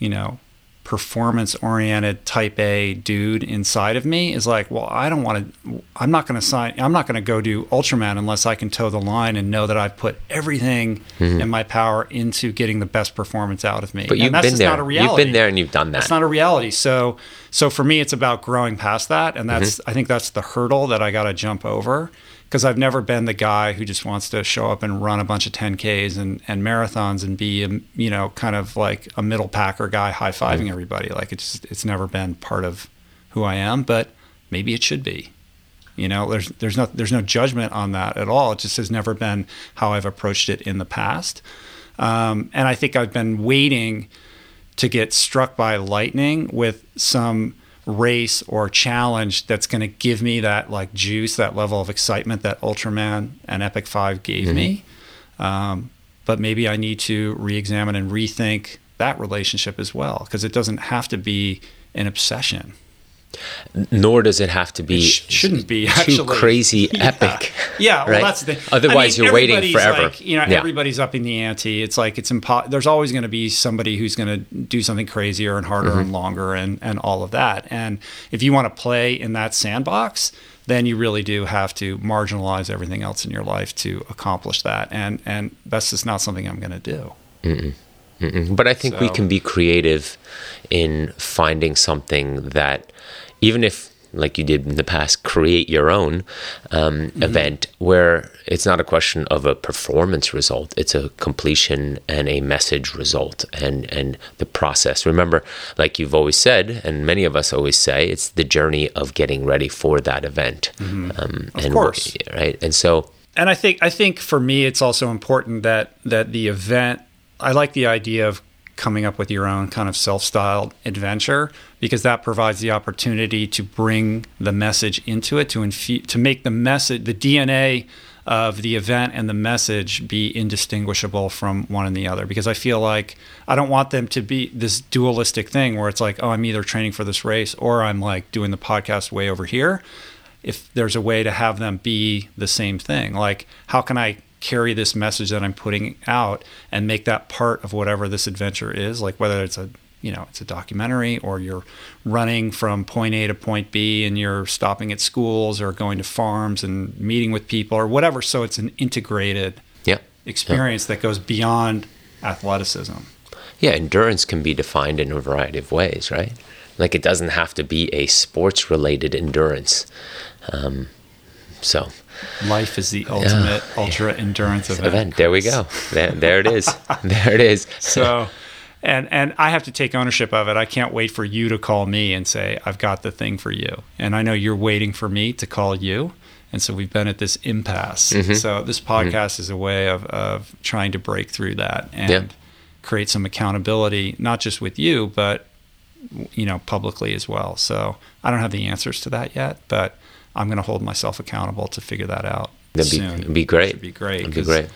you know, performance oriented type A dude inside of me is like, well, I don't want to. I'm not going to sign. I'm not going to go do Ultraman unless I can toe the line and know that I've put everything in my power into getting the best performance out of me. Mm-hmm. But And you've that's been there. Not a You've been there and you've done that. That's not a reality. So so for me, it's about growing past that, and that's Mm-hmm. I think that's the hurdle that I got to jump over because I've never been the guy who just wants to show up and run a bunch of 10ks and, and marathons and be a, you know kind of like a middle packer guy high fiving Mm-hmm. everybody. Like it's it's never been part of who I am, but maybe it should be. You know, there's there's no there's no judgment on that at all. It just has never been how I've approached it in the past, um, and I think I've been waiting to get struck by lightning with some race or challenge that's going to give me that like juice, that level of excitement that Ultraman and Epic Five gave me. Um, but maybe I need to re-examine and rethink that relationship as well because it doesn't have to be an obsession. Nor does it have to be sh- shouldn't be too actually crazy Yeah. epic. Yeah, well, right? that's the thing. Otherwise, I mean, you're waiting forever. Like, you know, Yeah. everybody's upping the ante. It's like it's impo- There's always going to be somebody who's going to do something crazier and harder Mm-hmm. and longer and and all of that. And if you want to play in that sandbox, then you really do have to marginalize everything else in your life to accomplish that. And and that's just not something I'm going to do. Mm-mm. But I think we can be creative in finding something that, even if, like you did in the past, create your own um, Mm-hmm. event where it's not a question of a performance result, it's a completion and a message result and, and the process. Remember, like you've always said, and many of us always say, it's the journey of getting ready for that event. Um, Mm-hmm. Of and course. Right. And so, and I think I think for me it's also important that that the event I like the idea of coming up with your own kind of self-styled adventure because that provides the opportunity to bring the message into it to infu- to make the message the DNA of the event and the message be indistinguishable from one and the other. Because I feel like I don't want them to be this dualistic thing where it's like oh I'm either training for this race or I'm like doing the podcast way over here. If there's a way to have them be the same thing like how can i carry this message that i'm putting out and make that part of whatever this adventure is like whether it's a you know it's a documentary or you're running from point a to point b and you're stopping at schools or going to farms and meeting with people or whatever so it's an integrated yeah. experience that goes beyond athleticism Yeah, endurance can be defined in a variety of ways, right? Like it doesn't have to be a sports related endurance. Um, so, life is the ultimate ultra endurance event event, there we go. There, there it is. there it is. so and and I have to take ownership of it. I can't wait for you to call me and say I've got the thing for you. And I know you're waiting for me to call you. And so we've been at this impasse. Mm-hmm. So this podcast is a way of of trying to break through that and Yeah. create some accountability not just with you but you know publicly as well. So I don't have the answers to that yet, but I'm going to hold myself accountable to figure that out That'd be, soon. it'd be great. It'd be great. It'd be great.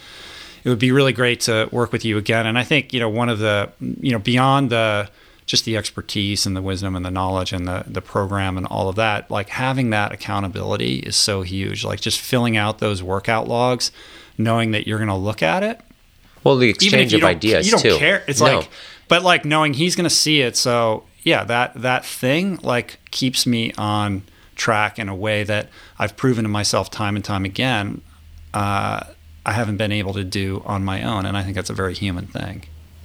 it would be really great to work with you again. And I think you know one of the you know beyond the just the expertise and the wisdom and the knowledge and the the program and all of that, like having that accountability is so huge. Like just filling out those workout logs, knowing that you're going to look at it, Well, the exchange of ideas you don't too. care. It's No. like, but like knowing he's going to see it. So yeah, that that thing like keeps me on track in a way that I've proven to myself time and time again. Uh, I haven't been able to do on my own, and I think that's a very human thing.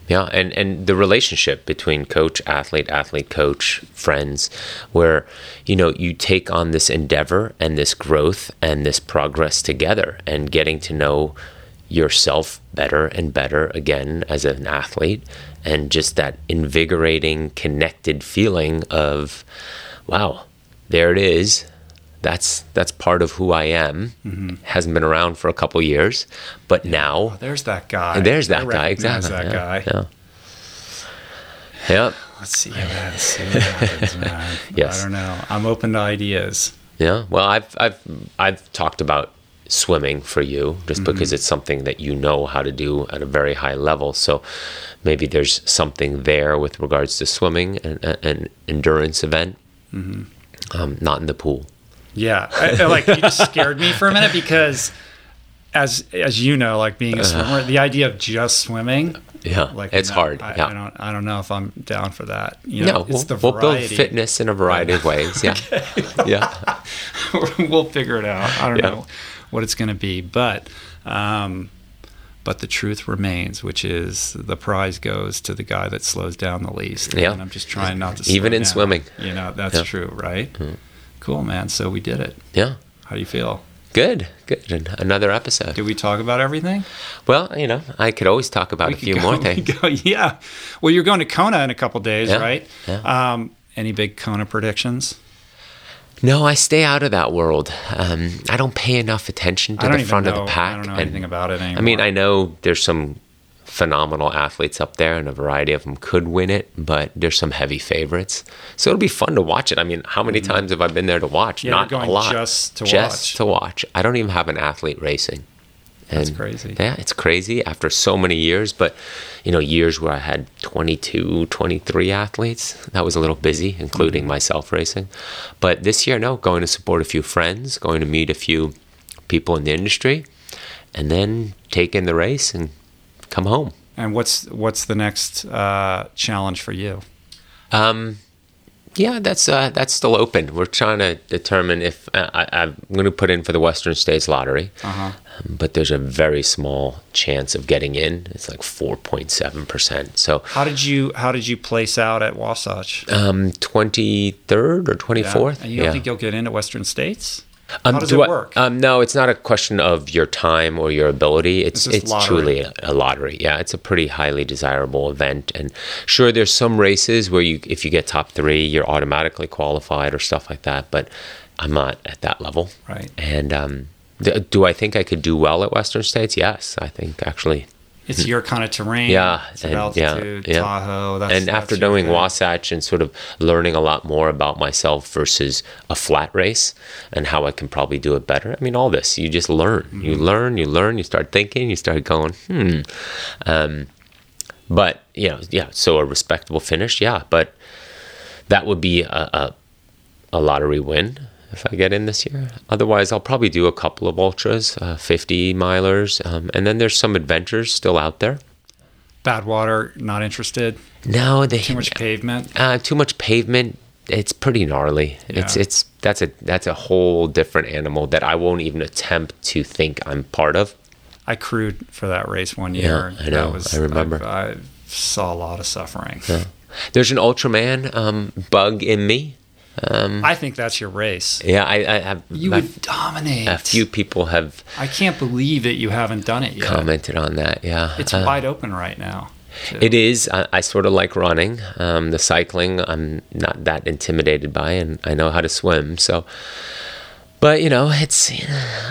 Yeah, and and the relationship between coach, athlete, athlete, coach, friends, where you know you take on this endeavor and this growth and this progress together, and getting to know yourself better and better again as an athlete and just that invigorating connected feeling of wow there it is that's that's part of who I am. Mm-hmm. Hasn't been around for a couple years, but now oh, there's that guy. There's that guy. Exactly. That yeah, guy. Yeah. Yep. Let's see how that see what happens, man. yes. I don't know. I'm open to ideas. Yeah. Well, I've I've I've talked about swimming for you just mm-hmm. because it's something that you know how to do at a very high level. So maybe there's something there with regards to swimming and an endurance event. Mm-hmm. Um, not in the pool. Yeah, I, like you just scared me for a minute because, as as you know, like being a swimmer, the idea of just swimming, yeah, like it's hard. I, yeah. I don't I don't know if I'm down for that. You know, no, we'll, we'll, build fitness in a variety of ways. Yeah, yeah, we'll figure it out. I don't yeah. know what it's going to be, but. Um, but the truth remains, which is the prize goes to the guy that slows down the least. Yeah. And I'm just trying not to even in down. swimming. You know, that's yeah. true, right? Mm-hmm. Cool, man. So we did it. Yeah. How do you feel? Good, good. And another episode. Did we talk about everything? Well, you know, I could always talk about we a few go, more things. Go, yeah. Well, you're going to Kona in a couple days, yeah, right? Yeah. Um, any big Kona predictions? No, I stay out of that world. Um, I don't pay enough attention to the front know, of the pack. I don't know anything about it anymore. I mean, I know there's some phenomenal athletes up there, and a variety of them could win it, but there's some heavy favorites. So it'll be fun to watch it. I mean, how many mm-hmm. times have I been there to watch? Yeah, Not a lot. Just to just watch. to watch. I don't even have an athlete racing. And That's crazy. Yeah, it's crazy after so many years, but you know, years where I had 22, 23 athletes, that was a little busy, including mm-hmm. myself racing. But this year, no, going to support a few friends, going to meet a few people in the industry, and then take in the race and come home. And what's what's the next uh, challenge for you? Um, yeah, that's uh, that's still open. We're trying to determine if uh, I, am going to put in for the Western States Lottery, uh-huh. um, but there's a very small chance of getting in. It's like 4.7 percent. So how did you how did you place out at Wasatch? Um, 23rd or 24th. Yeah. And you don't yeah. think you'll get into Western States? Um, How does it I, work? Um, no, it's not a question of your time or your ability. It's it's, truly a, a, lottery. Yeah, it's a pretty highly desirable event. And sure, there's some races where you, if you get top three, you're automatically qualified or stuff like that. But I'm not at that level. Right. And um, do I think I could do well at Western States? Yes, I think actually it's your kind of terrain. Yeah, and, altitude, yeah, yeah. Tahoe. That's, and after doing Wasatch and sort of learning a lot more about myself versus a flat race and how I can probably do it better. I mean, all this you just learn. Mm-hmm. You learn. You learn. You start thinking. You start going. Hmm. Um, but you know, yeah. So a respectable finish, yeah. But that would be a, a, a lottery win if I get in this year. Otherwise, I'll probably do a couple of ultras, uh, 50 milers, um, and then there's some adventures still out there. Badwater, not interested. No, they too much pavement. Uh, too much pavement. It's pretty gnarly. Yeah. It's it's that's a that's a whole different animal that I won't even attempt to think I'm part of. I crewed for that race one year. Yeah, I know. Was, I remember. I, I, saw a lot of suffering. Yeah. There's an Ultraman um, bug in me um, I think that's your race. Yeah, I, I have. You would dominate. A few people have. I can't believe that you haven't done it yet. Commented on that. Yeah, it's uh, wide open right now. Too. It is. I, I, sort of like running. Um, the cycling, I'm not that intimidated by, and I know how to swim. So, but you know, it's.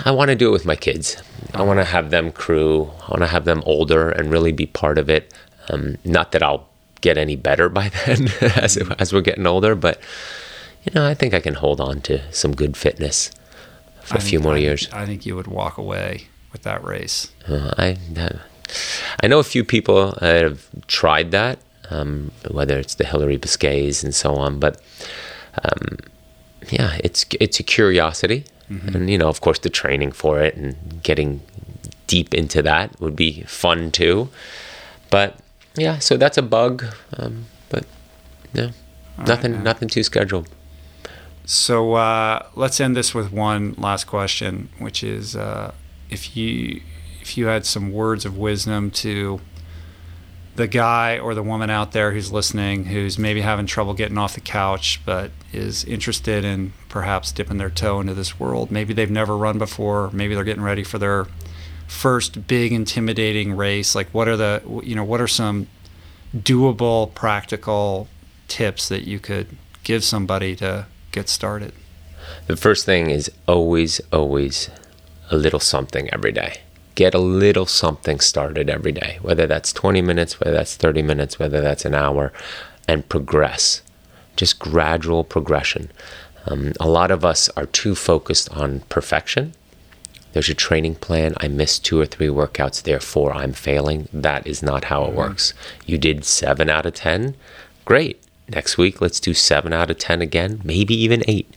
I want to do it with my kids. I want to have them crew. I want to have them older and really be part of it. Um, not that I'll get any better by then as as we're getting older, but you know, I think I can hold on to some good fitness for I a few more I, years. I think you would walk away with that race. Uh, I, I know a few people that have tried that, um, whether it's the Hillary Biscays and so on, but um, yeah, it's it's a curiosity, mm-hmm. and you know, of course, the training for it and getting deep into that would be fun too. But yeah, so that's a bug, um, but yeah, nothing right, nothing too scheduled. So uh, let's end this with one last question, which is uh, if you if you had some words of wisdom to the guy or the woman out there who's listening, who's maybe having trouble getting off the couch, but is interested in perhaps dipping their toe into this world. Maybe they've never run before. Maybe they're getting ready for their first big intimidating race, like what are the you know what are some doable practical tips that you could give somebody to get started? The first thing is always, always a little something every day. Get a little something started every day, whether that's 20 minutes, whether that's 30 minutes, whether that's an hour, and progress. Just gradual progression. Um, a lot of us are too focused on perfection. There's a training plan. I missed two or three workouts, therefore I'm failing. That is not how it mm-hmm. works. You did seven out of 10. Great. Next week, let's do seven out of 10 again, maybe even eight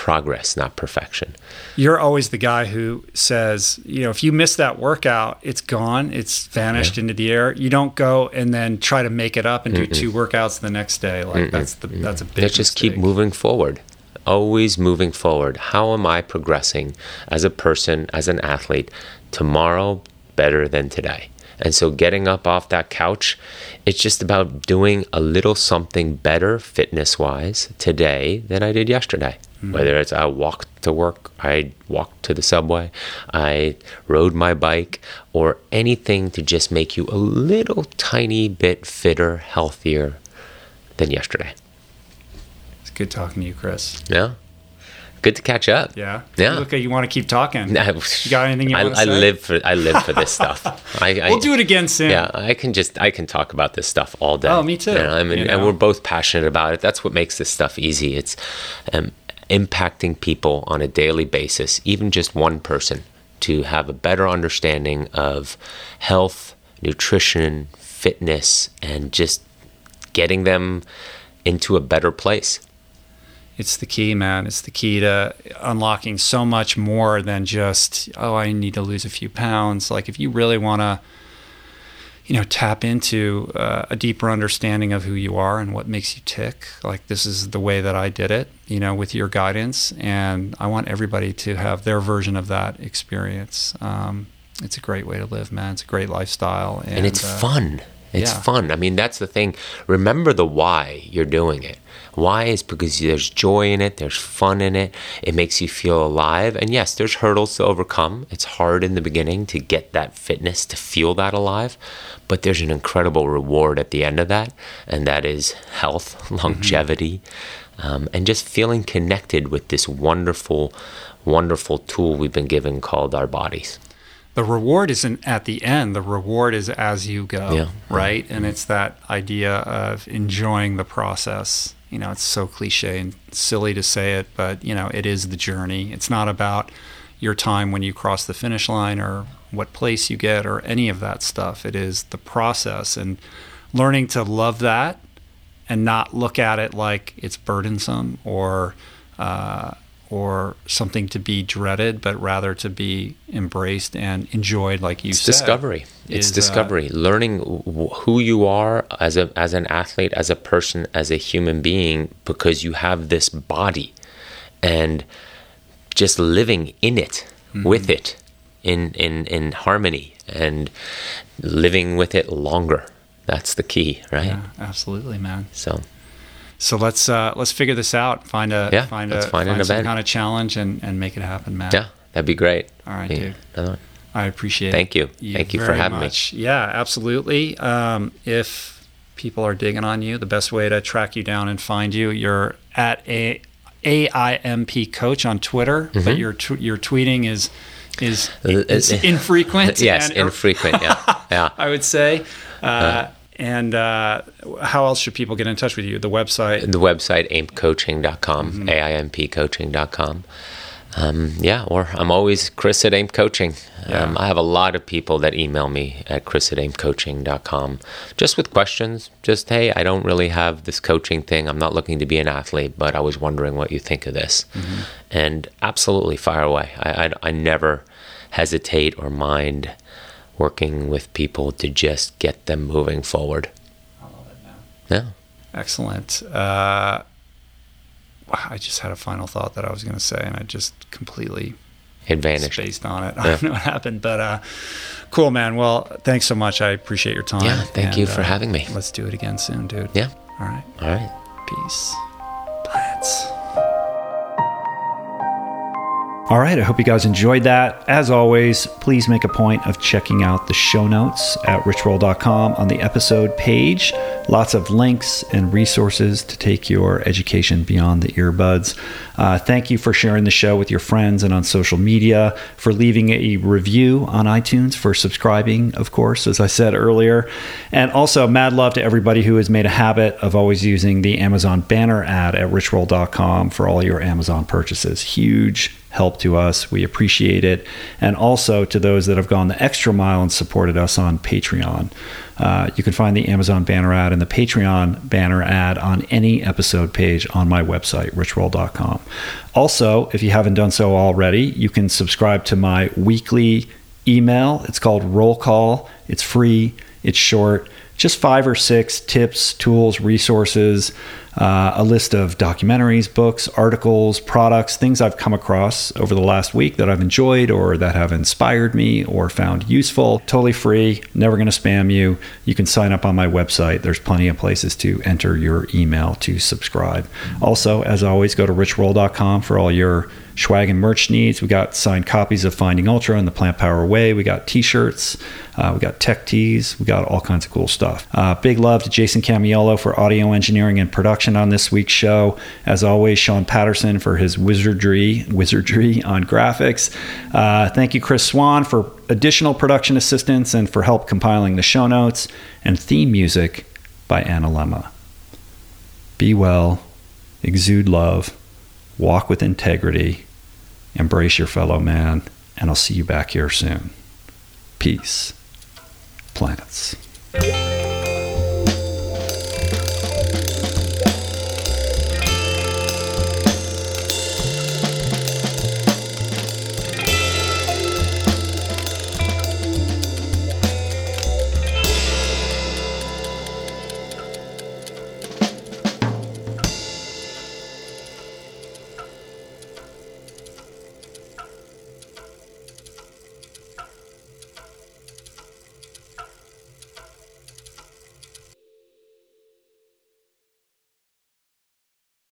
progress, not perfection. You're always the guy who says, you know, if you miss that workout, it's gone, it's vanished yeah. into the air. You don't go and then try to make it up and do Mm-mm. two workouts the next day. Like Mm-mm. that's the that's a big. Let's just keep moving forward. Always moving forward. How am I progressing as a person, as an athlete? Tomorrow better than today. And so getting up off that couch, it's just about doing a little something better fitness wise today than I did yesterday. Mm-hmm. Whether it's I walked to work, I walked to the subway, I rode my bike, or anything to just make you a little tiny bit fitter, healthier than yesterday. It's good talking to you, Chris. Yeah. Good to catch up. Yeah. Yeah. Look, you want to keep talking. you got anything you I, want to I live for I live for this stuff. I, I, we'll do it again soon. Yeah, I can just I can talk about this stuff all day. Oh, me too. You know, I mean, you know? and we're both passionate about it. That's what makes this stuff easy. It's um, impacting people on a daily basis, even just one person, to have a better understanding of health, nutrition, fitness, and just getting them into a better place. It's the key, man. It's the key to unlocking so much more than just, oh, I need to lose a few pounds. Like, if you really want to you know tap into uh, a deeper understanding of who you are and what makes you tick like this is the way that i did it you know with your guidance. And i want everybody to have their version of that experience. Um, it's a great way to live man. It's a great lifestyle. And, and it's uh, fun it's yeah. fun i mean that's the thing remember the why you're doing it why is because there's joy in it, there's fun in it, it makes you feel alive. And yes, there's hurdles to overcome. It's hard in the beginning to get that fitness, to feel that alive, but there's an incredible reward at the end of that, and that is health, longevity, mm-hmm. um, and just feeling connected with this wonderful, wonderful tool we've been given called our bodies the reward isn't at the end the reward is as you go yeah. right and it's that idea of enjoying the process you know, it's so cliche and silly to say it, but you know, it is the journey. It's not about your time when you cross the finish line or what place you get or any of that stuff. It is the process and learning to love that and not look at it like it's burdensome or uh, or something to be dreaded, but rather to be embraced and enjoyed, like you it's said. Discovery. It's is, uh, discovery. Uh, Learning who you are as a as an athlete, as a person, as a human being, because you have this body, and just living in it, mm-hmm. with it, in in in harmony, and living with it longer. That's the key, right? Yeah, absolutely, man. So so let's uh, let's figure this out. Find a yeah, find a find, find some event. kind of challenge and, and make it happen, Matt. Yeah, that'd be great. All right, yeah, dude. I appreciate Thank you. you. Thank you for having much. me. Yeah, absolutely. Um, if people are digging on you, the best way to track you down and find you, you're at a AIMP coach on Twitter, mm-hmm. but your t- your tweeting is is it's infrequent. yes, infrequent. Yeah, yeah. I would say. Uh, uh, and uh, how else should people get in touch with you? The website? The website, aimpcoaching.com, mm-hmm. A-I-M-P Um, yeah, or I'm always Chris at AIMP Coaching. Yeah. Um, I have a lot of people that email me at chris at aimpcoaching.com just with questions. Just, hey, I don't really have this coaching thing. I'm not looking to be an athlete, but I was wondering what you think of this. Mm-hmm. And absolutely fire away. I, I, I never hesitate or mind working with people to just get them moving forward. I love it, man. Yeah. Excellent. Uh, I just had a final thought that I was going to say, and I just completely advantage based on it. I don't know what happened, but uh, cool, man. Well, thanks so much. I appreciate your time. Yeah, thank and, you for uh, having me. Let's do it again soon, dude. Yeah. All right. All right. Peace. Plants. All right, I hope you guys enjoyed that. As always, please make a point of checking out the show notes at richroll.com on the episode page. Lots of links and resources to take your education beyond the earbuds. Uh, thank you for sharing the show with your friends and on social media, for leaving a review on iTunes, for subscribing, of course, as I said earlier. And also, mad love to everybody who has made a habit of always using the Amazon banner ad at richroll.com for all your Amazon purchases. Huge help to us. We appreciate it. And also to those that have gone the extra mile and supported us on Patreon. Uh, you can find the Amazon banner ad and the Patreon banner ad on any episode page on my website, richroll.com. Also, if you haven't done so already, you can subscribe to my weekly email. It's called Roll Call. It's free, it's short just five or six tips, tools, resources, uh, a list of documentaries, books, articles, products, things I've come across over the last week that I've enjoyed or that have inspired me or found useful. Totally free, never going to spam you. You can sign up on my website. There's plenty of places to enter your email to subscribe. Also, as always, go to richroll.com for all your swag and merch needs. We got signed copies of Finding Ultra and the Plantpower Way. We got t-shirts. Uh, we got tech tees. We got all kinds of cool stuff. Uh, big love to Jason Camiolo for audio engineering and production on this week's show. As always, Sean Patterson for his wizardry wizardry on graphics. Uh, thank you, Chris Swan, for additional production assistance and for help compiling the show notes and theme music by Anna Lemma. Be well, exude love, walk with integrity, embrace your fellow man, and I'll see you back here soon. Peace. Planets.